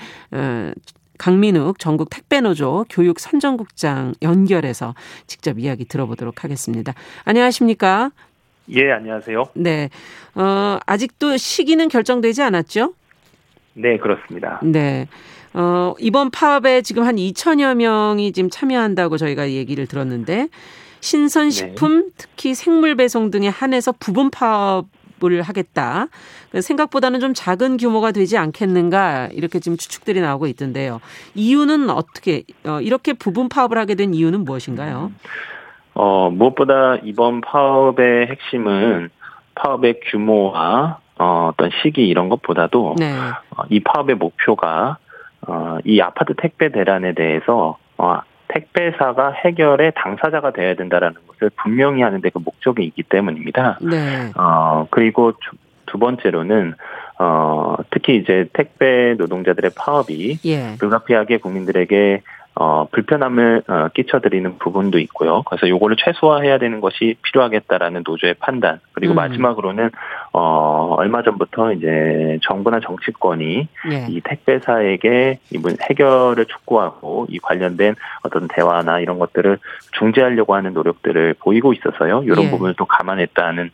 강민욱 전국 택배노조 교육 선정국장 연결해서 직접 이야기 들어보도록 하겠습니다. 안녕하십니까? 예, 안녕하세요. 네. 어, 아직도 시기는 결정되지 않았죠? 네, 그렇습니다. 네. 어, 이번 파업에 지금 한 2천여 명이 지금 참여한다고 저희가 얘기를 들었는데 신선식품 네. 특히 생물 배송 등에 한해서 부분 파업을 하겠다. 생각보다는 좀 작은 규모가 되지 않겠는가 이렇게 지금 추측들이 나오고 있던데요. 이유는 어떻게 어, 이렇게 부분 파업을 하게 된 이유는 무엇인가요? 어, 무엇보다 이번 파업의 핵심은 파업의 규모와 어, 어떤 시기 이런 것보다도 네. 어, 이 파업의 목표가 어, 이 아파트 택배 대란에 대해서 어, 택배사가 해결의 당사자가 되어야 된다라는 것을 분명히 하는데 그 목적이 있기 때문입니다. 네. 어, 그리고 두 번째로는 어, 특히 이제 택배 노동자들의 파업이 예. 불가피하게 국민들에게 어, 불편함을 어, 끼쳐드리는 부분도 있고요. 그래서 요거를 최소화해야 되는 것이 필요하겠다라는 노조의 판단. 그리고 음. 마지막으로는 어, 얼마 전부터 이제 정부나 정치권이 예. 이 택배사에게 이분 해결을 촉구하고 이 관련된 어떤 대화나 이런 것들을 중재하려고 하는 노력들을 보이고 있어서요. 이런 예. 부분을 또 감안했다는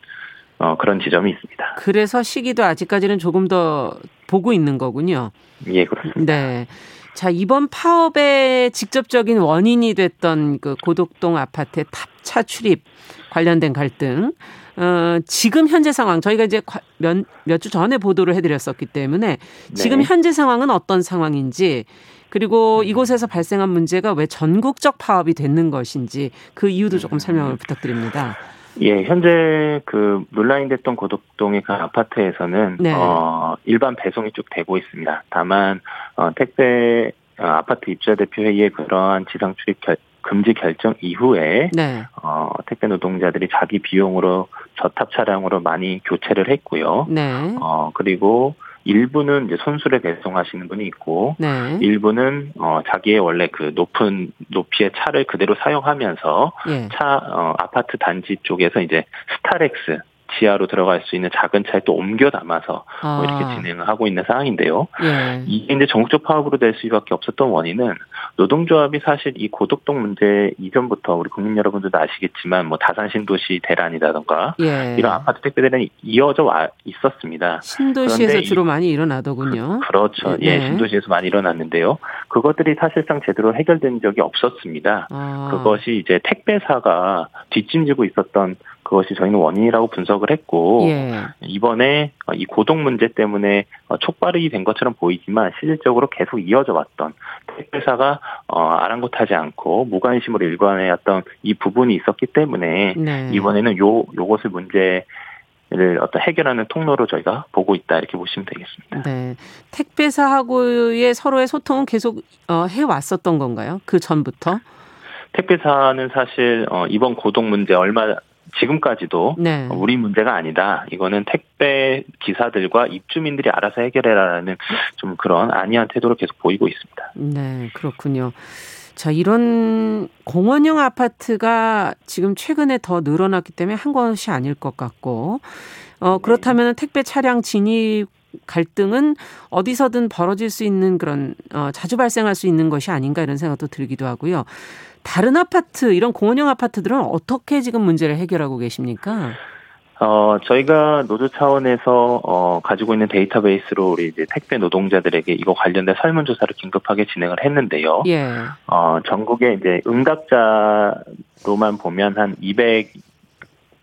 어, 그런 지점이 있습니다. 그래서 시기도 아직까지는 조금 더 보고 있는 거군요. 예, 그렇습니다. 네. 자, 이번 파업의 직접적인 원인이 됐던 그 고덕동 아파트의 탑차 출입 관련된 갈등. 어, 지금 현재 상황, 저희가 이제 몇, 몇주 전에 보도를 해드렸었기 때문에 지금 네. 현재 상황은 어떤 상황인지 그리고 음. 이곳에서 발생한 문제가 왜 전국적 파업이 됐는 것인지 그 이유도 조금 설명을 부탁드립니다. 예, 현재 그 논란이 됐던 고덕동의 그 아파트에서는 네. 어, 일반 배송이 쭉 되고 있습니다. 다만 어, 택배 어, 아파트 입주자 대표 회의의 그러한 지상 출입 결, 금지 결정 이후에 네. 어, 택배 노동자들이 자기 비용으로 저탑 차량으로 많이 교체를 했고요. 네. 어, 그리고 일부는 이제 손수레 배송하시는 분이 있고 네. 일부는 어 자기의 원래 그 높은 높이의 차를 그대로 사용하면서 예. 차 어, 아파트 단지 쪽에서 이제 스타렉스 지하로 들어갈 수 있는 작은 차에 또 옮겨 담아서 아. 뭐 이렇게 아. 진행을 하고 있는 상황인데요. 예. 이게 이제 전국적 파업으로 될 수밖에 없었던 원인은 노동조합이 사실 이 고덕동 문제 이전부터 우리 국민 여러분들도 아시겠지만 뭐 다산 신도시 대란이라던가 예. 이런 아파트 택배 대란이 이어져 와 있었습니다. 신도시에서 주로 많이 일어나더군요. 그, 렇죠 예, 예, 신도시에서 많이 일어났는데요. 그것들이 사실상 제대로 해결된 적이 없었습니다. 아. 그것이 이제 택배사가 뒷짐지고 있었던 그것이 저희는 원인이라고 분석을 했고 예. 이번에 이 고동 문제 때문에 촉발이 된 것처럼 보이지만 실질적으로 계속 이어져 왔던 택배사가 어, 아랑곳하지 않고 무관심으로 일관해왔던 이 부분이 있었기 때문에 네. 이번에는 요 요것을 문제 를 어떤 해결하는 통로로 저희가 보고 있다 이렇게 보시면 되겠습니다. 네, 택배사하고의 서로의 소통은 계속 어, 해 왔었던 건가요? 그 전부터? 택배사는 사실 어, 이번 고동 문제 얼마 지금까지도 네. 우리 문제가 아니다. 이거는 택배 기사들과 입주민들이 알아서 해결해라라는 좀 그런 안이한 태도를 계속 보이고 있습니다. 네, 그렇군요. 자, 이런 공원형 아파트가 지금 최근에 더 늘어났기 때문에 한 것이 아닐 것 같고, 어, 그렇다면 택배 차량 진입 갈등은 어디서든 벌어질 수 있는 그런, 어, 자주 발생할 수 있는 것이 아닌가 이런 생각도 들기도 하고요. 다른 아파트 이런 공원형 아파트들은 어떻게 지금 문제를 해결하고 계십니까? 어, 저희가 노조 차원에서, 어, 가지고 있는 데이터베이스로 우리 이제 택배 노동자들에게 이거 관련된 설문조사를 긴급하게 진행을 했는데요. 예. 어, 전국에 이제 응답자로만 보면 한 200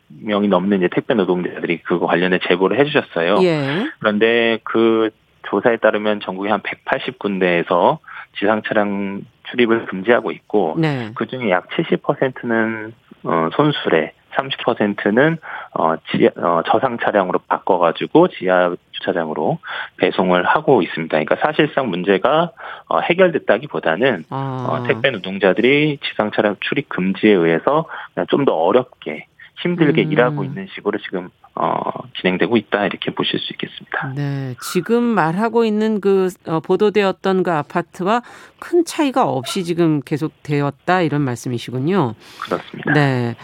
명이 넘는 이제 택배 노동자들이 그거 관련해 제보를 해주셨어요. 예. 그런데 그 조사에 따르면 전국에 한 180군데에서 지상 차량 출입을 금지하고 있고 네. 그중에 약 70%는 어, 손수레, 30%는 어, 지, 어, 저상 차량으로 바꿔가지고 지하 주차장으로 배송을 하고 있습니다. 그러니까 사실상 문제가 어, 해결됐다기보다는 아. 어, 택배 노동자들이 지상 차량 출입 금지에 의해서 좀 더 어렵게 힘들게 음. 일하고 있는 식으로 지금 어, 진행되고 있다 이렇게 보실 수 있겠습니다. 네, 지금 말하고 있는 그 어, 보도되었던 그 아파트와 큰 차이가 없이 지금 계속 되었다 이런 말씀이시군요. 그렇습니다. 네.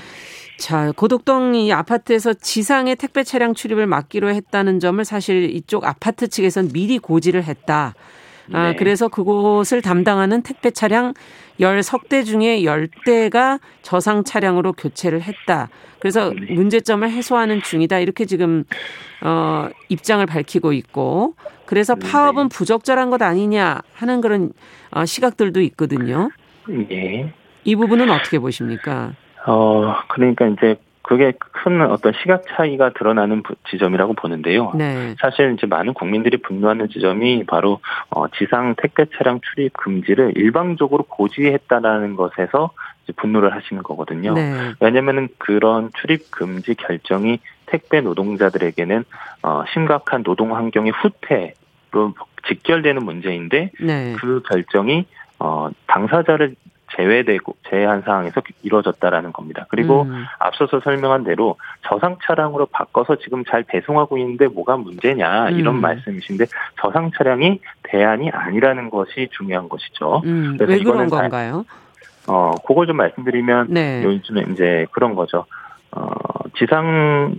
자, 고덕동 이 아파트에서 지상의 택배 차량 출입을 막기로 했다는 점을 사실 이쪽 아파트 측에서는 미리 고지를 했다. 아, 네. 그래서 그곳을 담당하는 택배 차량 10석 중에 10대가 저상 차량으로 교체를 했다. 그래서 네. 문제점을 해소하는 중이다. 이렇게 지금 어 입장을 밝히고 있고 그래서 네. 파업은 부적절한 것 아니냐 하는 그런 어 시각들도 있거든요. 네. 이 부분은 어떻게 보십니까? 어, 그러니까 이제 그게 큰 어떤 시각 차이가 드러나는 지점이라고 보는데요. 네. 사실 이제 많은 국민들이 분노하는 지점이 바로 어, 지상 택배 차량 출입 금지를 일방적으로 고지했다라는 것에서 이제 분노를 하시는 거거든요. 네. 왜냐하면 그런 출입 금지 결정이 택배 노동자들에게는 어, 심각한 노동 환경의 후퇴로 직결되는 문제인데 네. 그 결정이 어, 당사자를 제외되고 제외한 상황에서 이루어졌다라는 겁니다. 그리고 음. 앞서서 설명한 대로 저상 차량으로 바꿔서 지금 잘 배송하고 있는데 뭐가 문제냐 이런 음. 말씀이신데 저상 차량이 대안이 아니라는 것이 중요한 것이죠. 음. 그래서 왜 그런 건가요? 어, 그걸 좀 말씀드리면 네. 요즘에 이제 그런 거죠. 어, 지상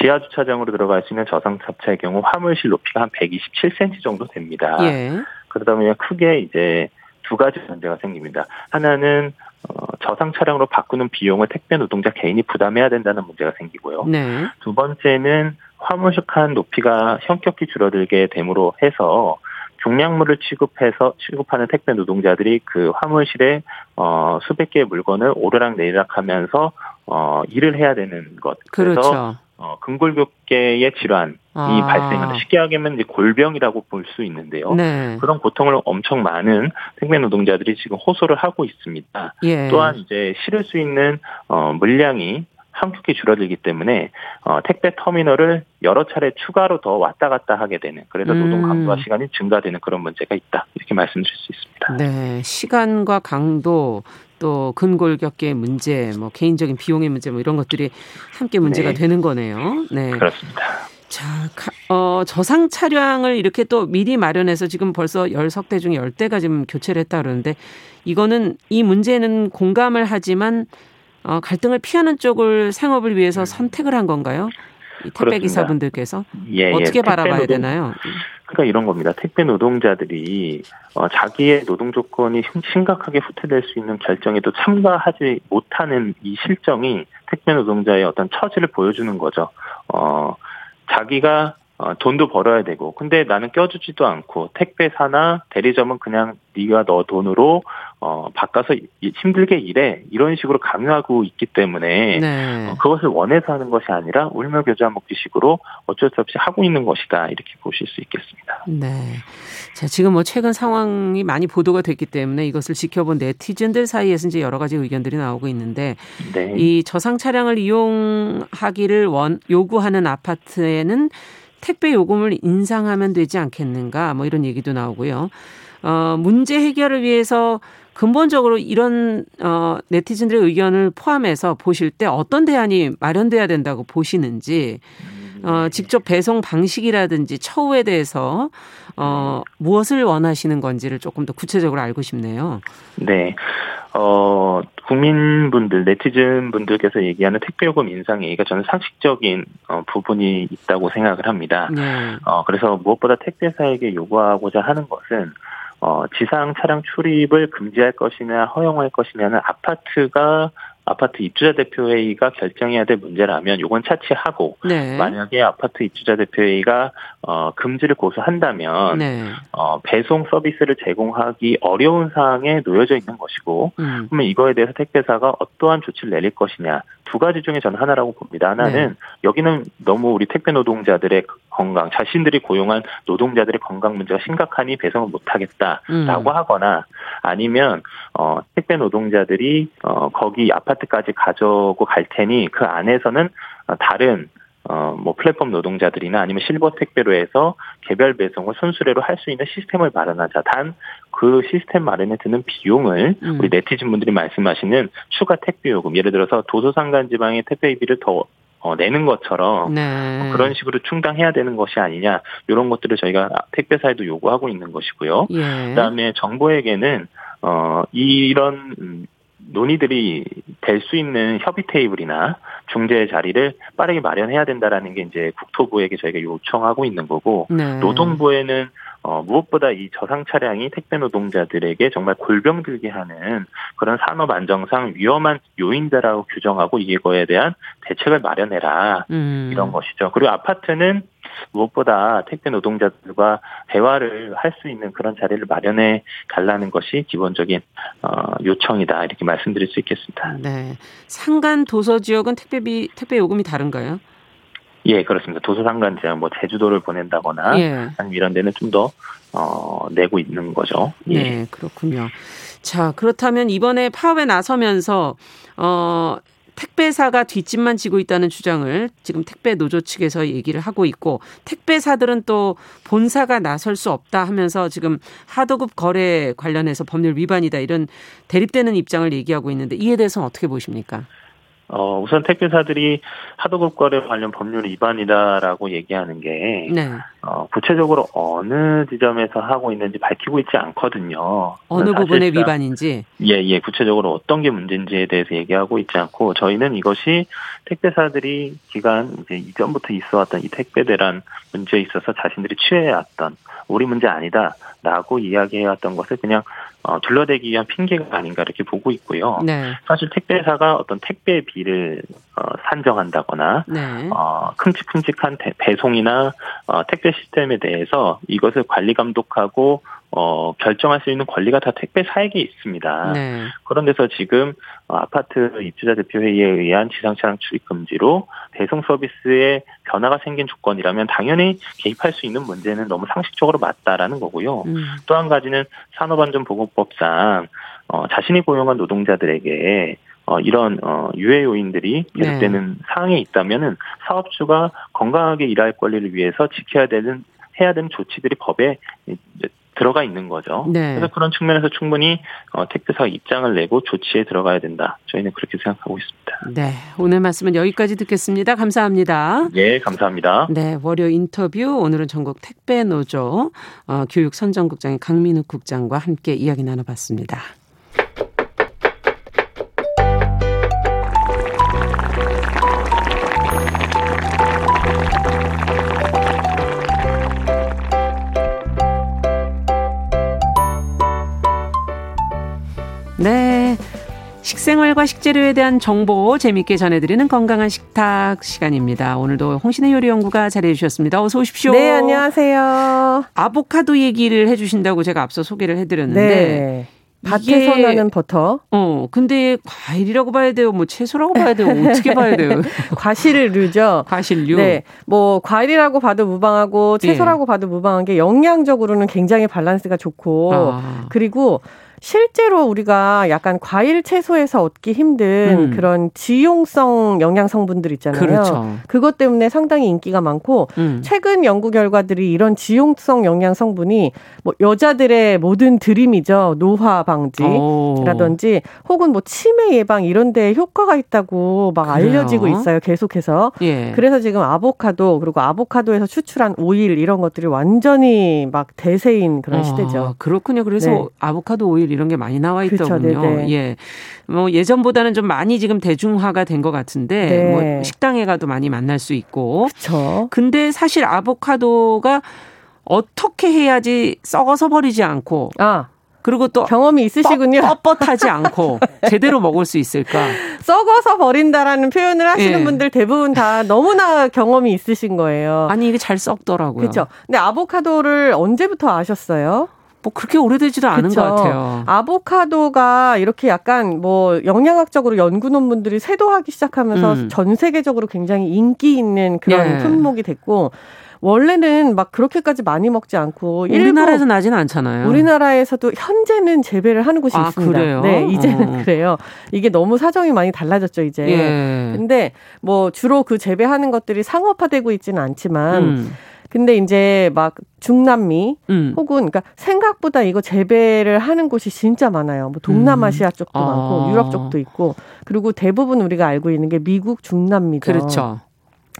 지하 주차장으로 들어갈 수 있는 저상 차차의 경우 화물실 높이가 한 127cm 정도 됩니다. 예. 그러다 보니 크게 이제 두 가지 문제가 생깁니다. 하나는 어, 저상 차량으로 바꾸는 비용을 택배 노동자 개인이 부담해야 된다는 문제가 생기고요. 네. 두 번째는 화물식한 높이가 현격히 줄어들게 됨으로 해서 중량물을 취급해서 취급하는 택배 노동자들이 그 화물실에 어 수백 개의 물건을 오르락 내리락 하면서 어 일을 해야 되는 것. 그래서 그렇죠. 어, 근골격계의 질환이 아. 발생한다. 쉽게 하면 이제 골병이라고 볼 수 있는데요. 네. 그런 고통을 엄청 많은 택배 노동자들이 지금 호소를 하고 있습니다. 예. 또한 이제 실을 수 있는 어, 물량이 한국이 줄어들기 때문에 어, 택배 터미널을 여러 차례 추가로 더 왔다 갔다 하게 되는 그래서 노동 음. 강도와 시간이 증가되는 그런 문제가 있다 이렇게 말씀드릴 수 있습니다. 네, 시간과 강도 또 근골격계의 문제, 뭐 개인적인 비용의 문제, 뭐 이런 것들이 함께 문제가 네. 되는 거네요. 네, 그렇습니다. 자, 어, 저상 차량을 이렇게 또 미리 마련해서 지금 벌써 열석 대 중에 열 대가 지금 교체를 했다 그러는데 이거는 이 문제는 공감을 하지만 어, 갈등을 피하는 쪽을 생업을 위해서 음. 선택을 한 건가요? 이 택배 기사분들께서 예, 예. 어떻게 바라봐야 노동, 되나요? 그러니까 이런 겁니다. 택배 노동자들이 어, 자기의 노동 조건이 심각하게 후퇴될 수 있는 결정에도 참가하지 못하는 이 실정이 택배 노동자의 어떤 처지를 보여주는 거죠. 어, 자기가 어, 돈도 벌어야 되고, 근데 나는 껴주지도 않고 택배사나 대리점은 그냥 네가 너 돈으로 어, 바꿔서 힘들게 일해 이런 식으로 강요하고 있기 때문에 네. 어, 그것을 원해서 하는 것이 아니라 울며 겨자 먹기식으로 어쩔 수 없이 하고 있는 것이다 이렇게 보실 수 있겠습니다. 네. 자 지금 뭐 최근 상황이 많이 보도가 됐기 때문에 이것을 지켜본 네티즌들 사이에서 이제 여러 가지 의견들이 나오고 있는데 네. 이 저상 차량을 이용하기를 원 요구하는 아파트에는 택배 요금을 인상하면 되지 않겠는가 뭐 이런 얘기도 나오고요. 어, 문제 해결을 위해서 근본적으로 이런 어 네티즌들의 의견을 포함해서 보실 때 어떤 대안이 마련돼야 된다고 보시는지 어 직접 배송 방식이라든지 처우에 대해서 어 무엇을 원하시는 건지를 조금 더 구체적으로 알고 싶네요. 네. 어, 국민분들, 네티즌 분들께서 얘기하는 택배요금 인상 얘기가 저는 상식적인 어, 부분이 있다고 생각을 합니다. 네. 어, 그래서 무엇보다 택배사에게 요구하고자 하는 것은 어, 지상 차량 출입을 금지할 것이냐 허용할 것이냐는 아파트가 아파트 입주자 대표회의가 결정해야 될 문제라면 요건 차치하고 네. 만약에 아파트 입주자 대표회의가 어, 금지를 고수한다면 네. 어, 배송 서비스를 제공하기 어려운 상황에 놓여져 있는 것이고 음. 그러면 이거에 대해서 택배사가 어떠한 조치를 내릴 것이냐 두 가지 중에 저는 하나라고 봅니다. 하나는 네. 여기는 너무 우리 택배 노동자들의 건강, 자신들이 고용한 노동자들의 건강 문제가 심각하니 배송을 못하겠다라고 음. 하거나 아니면 어, 택배 노동자들이 어, 거기 아파트까지 가져고 갈 테니 그 안에서는 다른 어, 뭐 플랫폼 노동자들이나 아니면 실버 택배로 해서 개별 배송을 순수례로 할 수 있는 시스템을 마련하자. 단 그 시스템 마련에 드는 비용을 음. 우리 네티즌 분들이 말씀하시는 추가 택배 요금, 예를 들어서 도서상간 지방의 택배비를 더 어, 내는 것처럼 네. 그런 식으로 충당해야 되는 것이 아니냐 이런 것들을 저희가 택배사에도 요구하고 있는 것이고요. 예. 그다음에 정부에게는 어 이런 논의들이 될 수 있는 협의 테이블이나 중재 자리를 빠르게 마련해야 된다라는 게 이제 국토부에게 저희가 요청하고 있는 거고 네. 노동부에는 어, 무엇보다 이 저상 차량이 택배 노동자들에게 정말 골병 들게 하는 그런 산업 안정상 위험한 요인자라고 규정하고 이거에 대한 대책을 마련해라 음. 이런 것이죠. 그리고 아파트는 무엇보다 택배 노동자들과 대화를 할 수 있는 그런 자리를 마련해 달라는 것이 기본적인 어, 요청이다 이렇게 말씀드릴 수 있겠습니다. 네, 상간 도서 지역은 택배비 택배 요금이 다른가요? 예, 그렇습니다. 도서상간 지역, 뭐 제주도를 보낸다거나 예. 아니면 이런 데는 좀 더 어, 내고 있는 거죠. 예. 네, 그렇군요. 자, 그렇다면 이번에 파업에 나서면서 어 택배사가 뒷짐만 지고 있다는 주장을 지금 택배 노조 측에서 얘기를 하고 있고 택배사들은 또 본사가 나설 수 없다 하면서 지금 하도급 거래 관련해서 법률 위반이다 이런 대립되는 입장을 얘기하고 있는데 이에 대해서는 어떻게 보십니까? 어, 우선 택배사들이 하도급 거래 관련 법률 위반이다라고 얘기하는 게, 네. 어, 구체적으로 어느 지점에서 하고 있는지 밝히고 있지 않거든요. 어느 부분의 위반인지? 예, 예. 구체적으로 어떤 게 문제인지에 대해서 얘기하고 있지 않고 저희는 이것이 택배사들이 기간 이제 이전부터 있어 왔던 이 택배 대란 문제에 있어서 자신들이 취해왔던 우리 문제 아니다 라고 이야기해왔던 것을 그냥 어, 둘러대기 위한 핑계가 아닌가 이렇게 보고 있고요. 네. 사실 택배사가 어떤 택배비를 어, 산정한다거나 네. 어, 큼직큼직한 대, 배송이나 어, 택배 시스템에 대해서 이것을 관리 감독하고 어, 결정할 수 있는 권리가 다 택배사에게 있습니다. 네. 그런 데서 지금 어, 아파트 입주자 대표 회의에 의한 지상 차량 출입 금지로 배송 서비스에 변화가 생긴 조건이라면 당연히 개입할 수 있는 문제는 너무 상식적으로 맞다라는 거고요. 음. 또한 가지는 산업안전보건 법상 어, 자신이 고용한 노동자들에게 어, 이런 어, 유해 요인들이 계속되는 네. 사항에 있다면은 사업주가 건강하게 일할 권리를 위해서 지켜야 되는 해야 되는 조치들이 법에 들어가 있는 거죠. 네. 그래서 그런 측면에서 충분히 어, 택배사 입장을 내고 조치에 들어가야 된다. 저희는 그렇게 생각하고 있습니다. 네, 오늘 말씀은 여기까지 듣겠습니다. 감사합니다. 네, 감사합니다. 네, 월요 인터뷰 오늘은 전국 택배 노조 어, 교육 선정국장의 강민욱 국장과 함께 이야기 나눠봤습니다. 네. 식생활과 식재료에 대한 정보 재미있게 전해드리는 건강한 식탁 시간입니다. 오늘도 홍신의 요리 연구가 자리해 주셨습니다. 어서 오십시오. 네, 안녕하세요. 아보카도 얘기를 해주신다고 제가 앞서 소개를 해드렸는데 네. 밭에서 나는 버터. 어, 근데 과일이라고 봐야 돼요. 뭐 채소라고 봐야 돼요. 어떻게 봐야 돼요? [laughs] 과실류죠. 과실류. 네. 뭐 과일이라고 봐도 무방하고 채소라고 예. 봐도 무방한 게 영양적으로는 굉장히 밸런스가 좋고 아. 그리고 실제로 우리가 약간 과일 채소에서 얻기 힘든 음. 그런 지용성 영양 성분들 있잖아요. 그렇죠. 그것 때문에 상당히 인기가 많고 음. 최근 연구 결과들이 이런 지용성 영양 성분이 뭐 여자들의 모든 드림이죠. 노화 방지라든지 혹은 뭐 치매 예방 이런 데 효과가 있다고 막 그래요? 알려지고 있어요. 계속해서. 예. 그래서 지금 아보카도 그리고 아보카도에서 추출한 오일 이런 것들이 완전히 막 대세인 그런 아, 시대죠. 그렇군요. 그래서 네. 아보카도 오일 이런 게 많이 나와. 있더군요. 그렇죠. 예. 뭐 예전보다는 좀 많이 지금 대중화가 된 것 같은데 네. 뭐 식당에 가도 많이 만날 수 있고. 그렇죠. 근데 사실 아보카도가 어떻게 해야지 썩어서 버리지 않고 아. 그리고 또 경험이 있으시군요. 뻣 뻣하지 않고 [laughs] 제대로 먹을 수 있을까? 썩어서 버린다라는 표현을 하시는 예. 분들 대부분 다 너무나 경험이 있으신 거예요. 아니 이게 잘 썩더라고요. 그렇죠. 근데 아보카도를 언제부터 아셨어요? 뭐 그렇게 오래되지도 않은 그쵸. 것 같아요. 아보카도가 이렇게 약간 뭐 영양학적으로 연구 논문들이 쇄도하기 시작하면서 음. 전 세계적으로 굉장히 인기 있는 그런 예. 품목이 됐고 원래는 막 그렇게까지 많이 먹지 않고 우리나라에서 나지는 않잖아요. 우리나라에서도 현재는 재배를 하는 곳이 아, 있습니다. 그래요? 네, 이제는 어. [laughs] 그래요. 이게 너무 사정이 많이 달라졌죠, 이제. 예. 근데 뭐 주로 그 재배하는 것들이 상업화되고 있지는 않지만 음. 근데 이제 막 중남미 음. 혹은 그러니까 생각보다 이거 재배를 하는 곳이 진짜 많아요. 뭐 동남아시아 음. 쪽도 음. 많고 아. 유럽 쪽도 있고 그리고 대부분 우리가 알고 있는 게 미국 중남미죠. 그렇죠.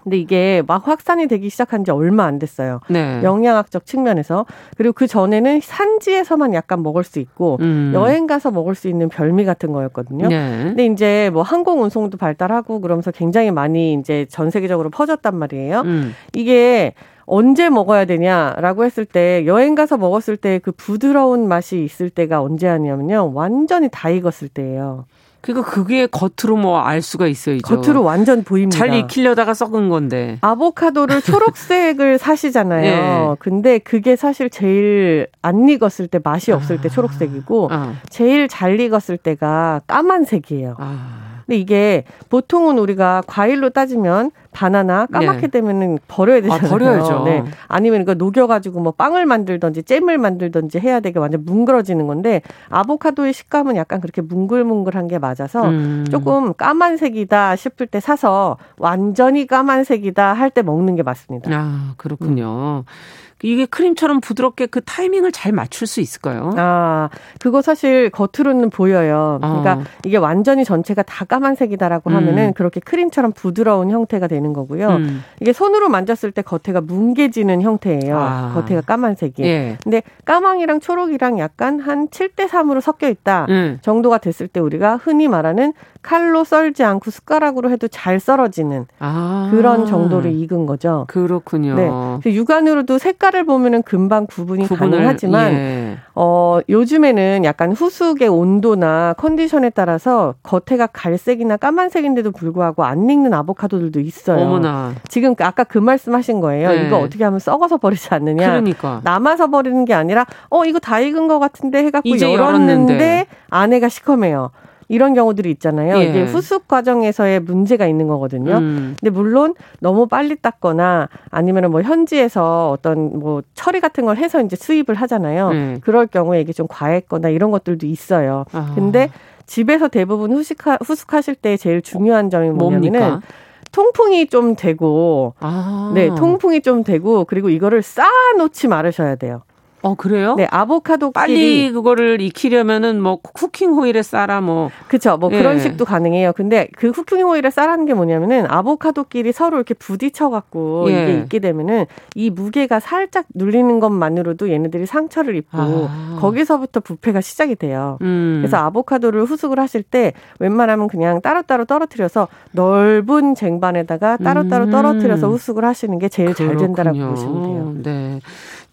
근데 이게 막 확산이 되기 시작한 지 얼마 안 됐어요. 네. 영양학적 측면에서. 그리고 그 전에는 산지에서만 약간 먹을 수 있고 음. 여행 가서 먹을 수 있는 별미 같은 거였거든요. 네. 근데 이제 뭐 항공 운송도 발달하고 그러면서 굉장히 많이 이제 전 세계적으로 퍼졌단 말이에요. 음. 이게 언제 먹어야 되냐라고 했을 때 여행 가서 먹었을 때 그 부드러운 맛이 있을 때가 언제 하냐면요. 완전히 다 익었을 때예요. 그러니까 그게 겉으로 뭐 알 수가 있어요. 겉으로 완전 보입니다. 잘 익히려다가 썩은 건데. 아보카도를 초록색을 [laughs] 사시잖아요. 네. 근데 그게 사실 제일 안 익었을 때 맛이 없을 때 아. 초록색이고 아. 제일 잘 익었을 때가 까만색이에요. 아. 근데 이게 보통은 우리가 과일로 따지면 바나나 까맣게 네. 되면은 버려야 아, 되잖아요. 아, 버려야죠. 네. 아니면 이거 녹여가지고 뭐 빵을 만들던지 잼을 만들던지 해야 되게 완전 뭉그러지는 건데 아보카도의 식감은 약간 그렇게 뭉글뭉글한 게 맞아서 음. 조금 까만색이다 싶을 때 사서 완전히 까만색이다 할 때 먹는 게 맞습니다. 아 그렇군요. 음. 이게 크림처럼 부드럽게 그 타이밍을 잘 맞출 수 있을까요? 아, 그거 사실 겉으로는 보여요. 그러니까 어. 이게 완전히 전체가 다 까만색이다라고 하면은 음. 그렇게 크림처럼 부드러운 형태가 되는 거고요. 음. 이게 손으로 만졌을 때 겉에가 뭉개지는 형태예요. 아. 겉에가 까만색이. 예. 근데 까망이랑 초록이랑 약간 한 7대 3으로 섞여 있다 음. 정도가 됐을 때 우리가 흔히 말하는 칼로 썰지 않고 숟가락으로 해도 잘 썰어지는 아. 그런 정도를 익은 거죠. 그렇군요. 네. 육안으로도 색깔 을 보면은 금방 구분이 구분을, 가능하지만 예. 어 요즘에는 약간 후숙의 온도나 컨디션에 따라서 겉에가 갈색이나 까만색인데도 불구하고 안 익는 아보카도들도 있어요. 어머나. 지금 아까 그 말씀하신 거예요. 네. 이거 어떻게 하면 썩어서 버리지 않느냐. 그러니까. 남아서 버리는 게 아니라 어 이거 다 익은 것 같은데 해갖고 열었는데 열었는데 안에가 시커매요. 이런 경우들이 있잖아요. 예. 이게 후숙 과정에서의 문제가 있는 거거든요. 음. 근데 물론 너무 빨리 땄거나 아니면은 뭐 현지에서 어떤 뭐 처리 같은 걸 해서 이제 수입을 하잖아요. 음. 그럴 경우에 이게 좀 과했거나 이런 것들도 있어요. 아. 근데 집에서 대부분 후식하, 후숙하실 때 제일 중요한 점이 뭐냐면은 뭡니까? 통풍이 좀 되고 아. 네 통풍이 좀 되고 그리고 이거를 쌓아 놓지 말으셔야 돼요. 어 그래요? 네 아보카도 빨리 그거를 익히려면은 뭐 쿠킹 호일에 쌀아 뭐 그렇죠 뭐 예. 그런 식도 가능해요. 근데 그 쿠킹 호일에 쌀하는 게 뭐냐면은 아보카도끼리 서로 이렇게 부딪혀 갖고 예. 이게 익게 되면은 이 무게가 살짝 눌리는 것만으로도 얘네들이 상처를 입고 아. 거기서부터 부패가 시작이 돼요. 음. 그래서 아보카도를 후숙을 하실 때 웬만하면 그냥 따로따로 떨어뜨려서 넓은 쟁반에다가 따로따로 음. 떨어뜨려서 후숙을 하시는 게 제일 그렇군요. 잘 된다라고 보시면 돼요. 네.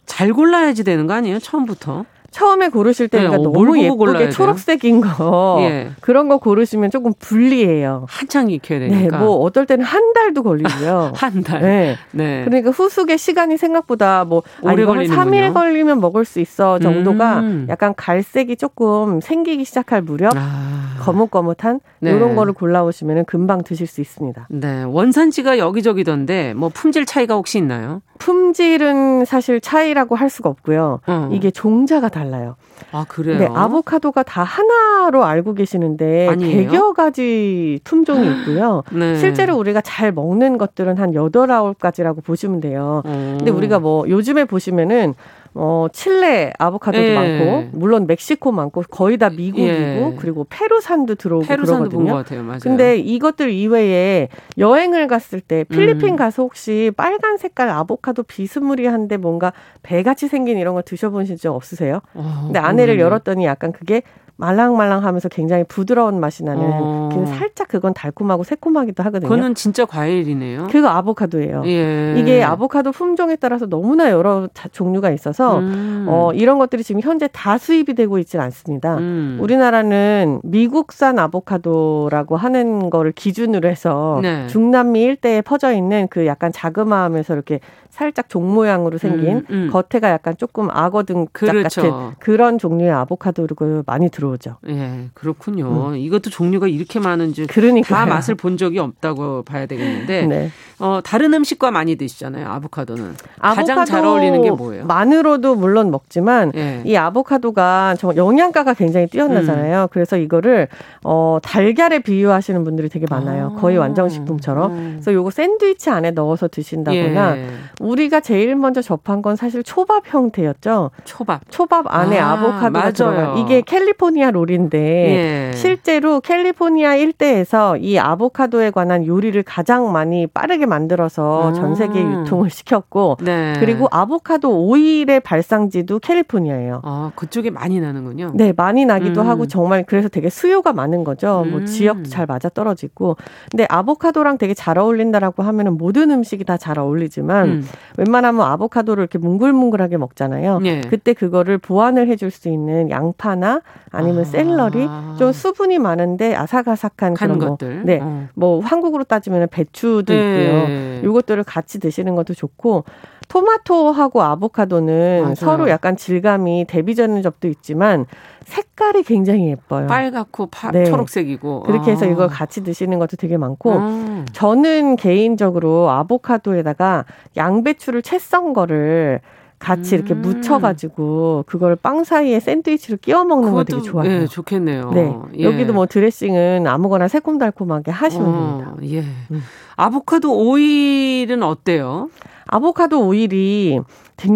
잘 골라야지 되는 거 아니에요? 처음부터? 처음에 고르실 때 네, 그러니까 너무 예쁘게 초록색인 거 [laughs] 예. 그런 거 고르시면 조금 불리해요. 한창 익혀야 되니까. 네, 뭐 어떨 때는 한 달도 걸리고요. [laughs] 한 달. 네. 네. 그러니까 후숙의 시간이 생각보다 뭐 오래 아, 걸리는 3일 걸리면 먹을 수 있어 정도가 음. 약간 갈색이 조금 생기기 시작할 무렵 아. 거뭇거뭇한 네. 이런 거를 골라오시면 금방 드실 수 있습니다. 네. 원산지가 여기저기던데 뭐 품질 차이가 혹시 있나요? 품질은 사실 차이라고 할 수가 없고요. 어. 이게 종자가 달라 요. 아 그래요? 네, 아보카도가 다 하나로 알고 계시는데 아니에요? 100여 가지 품종이 있고요. [gasps] 네. 실제로 우리가 잘 먹는 것들은 한 8, 9가지라고 보시면 돼요. 어. 근데 우리가 뭐 요즘에 보시면은 어, 칠레 아보카도도 예. 많고, 물론 멕시코 많고, 거의 다 미국이고, 예. 그리고 페루산도 들어오고 페루산도 그러거든요. 같아요. 맞아요. 근데 이것들 이외에 여행을 갔을 때 필리핀 음. 가서 혹시 빨간 색깔 아보카도 비스무리한데 뭔가 배같이 생긴 이런 거 드셔보신 적 없으세요? 어, 근데 안에를 열었더니 약간 그게 말랑말랑하면서 굉장히 부드러운 맛이 나는 어. 살짝 그건 달콤하고 새콤하기도 하거든요. 그거는 진짜 과일이네요. 그거 아보카도예요. 예. 이게 아보카도 품종에 따라서 너무나 여러 종류가 있어서 음. 어, 이런 것들이 지금 현재 다 수입이 되고 있지는 않습니다. 음. 우리나라는 미국산 아보카도라고 하는 거를 기준으로 해서 네. 중남미 일대에 퍼져 있는 그 약간 자그마하면서 이렇게 살짝 종 모양으로 생긴 음, 음. 겉에가 약간 조금 악어 등짝 그렇죠. 같은 그런 종류의 아보카도를 많이 들어 오죠. 예, 그렇군요. 음. 이것도 종류가 이렇게 많은지 그러니까 맛을 본 적이 없다고 봐야 되겠는데 네. 어, 다른 음식과 많이 드시잖아요. 아보카도는 가장 잘 어울리는 게 뭐예요? 만으로도 물론 먹지만 예. 이 아보카도가 정말 영양가가 굉장히 뛰어나잖아요. 음. 그래서 이거를 어, 달걀에 비유하시는 분들이 되게 많아요. 아. 거의 완성식품처럼. 음. 그래서 요거 샌드위치 안에 넣어서 드신다거나 예. 우리가 제일 먼저 접한 건 사실 초밥 형태였죠. 초밥. 초밥 안에 아, 보카도가 들어가. 이게 캘리포니아 롤인데 예. 실제로 캘리포니아 일대에서 이 아보카도에 관한 요리를 가장 많이 빠르게 만들어서 아. 전 세계에 유통을 시켰고 네. 그리고 아보카도 오일의 발상지도 캘리포니아예요. 아, 그쪽에 많이 나는군요. 네, 많이 나기도 음. 하고 정말 그래서 되게 수요가 많은 거죠. 뭐 음. 뭐 지역도 잘 맞아 떨어지고. 근데 아보카도랑 되게 잘 어울린다라고 하면은 모든 음식이 다 잘 어울리지만 음. 웬만하면 아보카도를 이렇게 뭉글뭉글하게 먹잖아요. 네. 그때 그거를 보완을 해줄 수 있는 양파나 아니면 아. 샐러리 좀 수분이 많은데 아삭아삭한 그런 뭐 것들. 뭐, 네, 어. 뭐 한국으로 따지면 배추도 네. 있고요. 이것들을 같이 드시는 것도 좋고 토마토하고 아보카도는 맞아요. 서로 약간 질감이 대비되는 점도 있지만 색깔이 굉장히 예뻐요. 빨갛고 파, 네. 초록색이고. 그렇게 해서 아. 이걸 같이 드시는 것도 되게 많고 아. 저는 개인적으로 아보카도에다가 양배추를 채 썬 거를 같이 음. 이렇게 묻혀가지고 그걸 빵 사이에 샌드위치로 끼워 먹는 거 되게 좋아해요. 네, 좋겠네요. 네, 예. 여기도 뭐 드레싱은 아무거나 새콤달콤하게 하시면 어, 됩니다. 예. 음. 아보카도 오일은 어때요? 아보카도 오일이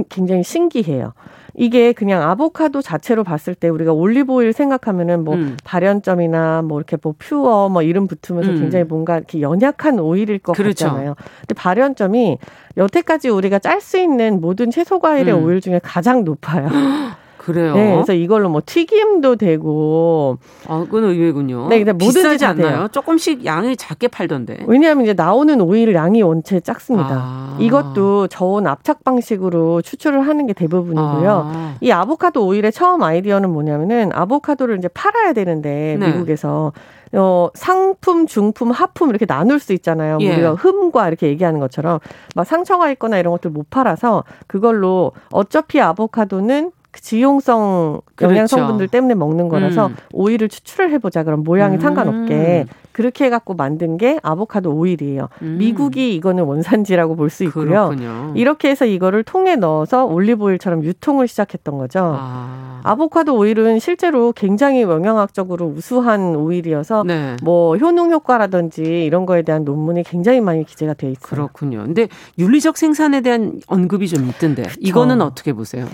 굉장히 신기해요. 이게 그냥 아보카도 자체로 봤을 때 우리가 올리브 오일 생각하면은 뭐 음. 발연점이나 뭐 이렇게 뭐 pure 뭐 이름 붙으면서 음. 굉장히 뭔가 이렇게 연약한 오일일 것 그렇죠. 같잖아요. 근데 발연점이 여태까지 우리가 짤 수 있는 모든 채소 과일의 음. 오일 중에 가장 높아요. [laughs] 그래요. 네, 그래서 이걸로 뭐 튀김도 되고. 아, 그건 의외군요. 네, 근데 비싸지 않나요? 돼요. 조금씩 양이 작게 팔던데. 왜냐하면 이제 나오는 오일 양이 원체 작습니다. 아. 이것도 저온 압착 방식으로 추출을 하는 게 대부분이고요. 아. 이 아보카도 오일의 처음 아이디어는 뭐냐면은 아보카도를 이제 팔아야 되는데 네. 미국에서 어, 상품, 중품, 하품 이렇게 나눌 수 있잖아요. 예. 우리가 흠과 이렇게 얘기하는 것처럼 막 상처가 있거나 이런 것들 못 팔아서 그걸로 어차피 아보카도는 그 지용성 영양 그렇죠. 성분들 때문에 먹는 거라서 음. 오일을 추출을 해보자. 그럼 모양이 음. 상관없게 그렇게 해갖고 만든 게 아보카도 오일이에요. 음. 미국이 이거는 원산지라고 볼 수 있고요. 그렇군요. 이렇게 해서 이거를 통에 넣어서 올리브 오일처럼 유통을 시작했던 거죠. 아. 아보카도 오일은 실제로 굉장히 영양학적으로 우수한 오일이어서 네. 뭐 효능 효과라든지 이런 거에 대한 논문이 굉장히 많이 기재가 돼 있어요. 그렇군요. 근데 윤리적 생산에 대한 언급이 좀 있던데 그쵸. 이거는 어떻게 보세요?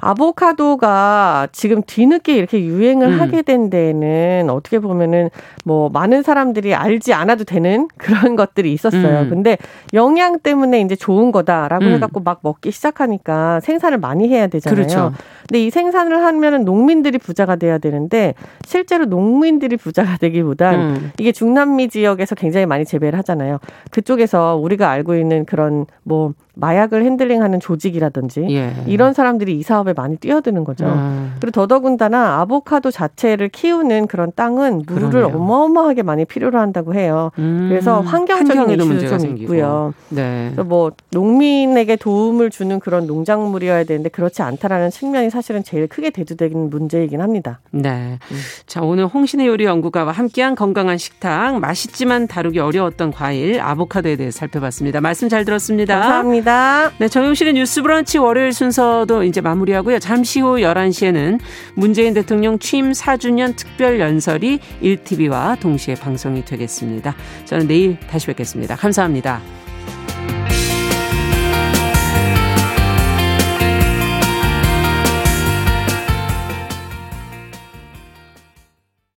아보카도가 지금 뒤늦게 이렇게 유행을 음. 하게 된 데에는 어떻게 보면은 뭐 많은 사람들이 알지 않아도 되는 [laughs] 그런 것들이 있었어요. 음. 근데 영양 때문에 이제 좋은 거다라고 음. 해갖고 막 먹기 시작하니까 생산을 많이 해야 되잖아요. 그렇죠. 근데 이 생산을 하면은 농민들이 부자가 돼야 되는데 실제로 농민들이 부자가 되기보단 음. 이게 중남미 지역에서 굉장히 많이 재배를 하잖아요. 그쪽에서 우리가 알고 있는 그런 뭐 마약을 핸들링하는 조직이라든지 예. 이런 사람들이 이 사업에 많이 뛰어드는 거죠. 음. 그리고 더더군다나 아보카도 자체를 키우는 그런 땅은 물을 그러네요. 어마어마하게 많이 필요로 한다고 해요. 음. 그래서 환경적인 이슈도 좀 생기고. 있고요. 네. 그래서 뭐 농민에게 도움을 주는 그런 농작물이어야 되는데 그렇지 않다라는 측면이 사실은 제일 크게 대두되는 문제이긴 합니다. 네. 음. 자 오늘 홍신의 요리 연구가와 함께한 건강한 식탁 맛있지만 다루기 어려웠던 과일 아보카도에 대해 살펴봤습니다. 말씀 잘 들었습니다. 감사합니다. 감사합니다. 네, 정용실의 뉴스 브런치 월요일 순서도 이제 마무리하고요. 잠시 후 11시에는 문재인 대통령 취임 4주년 특별 연설이 1TV와 동시에 방송이 되겠습니다. 저는 내일 다시 뵙겠습니다. 감사합니다.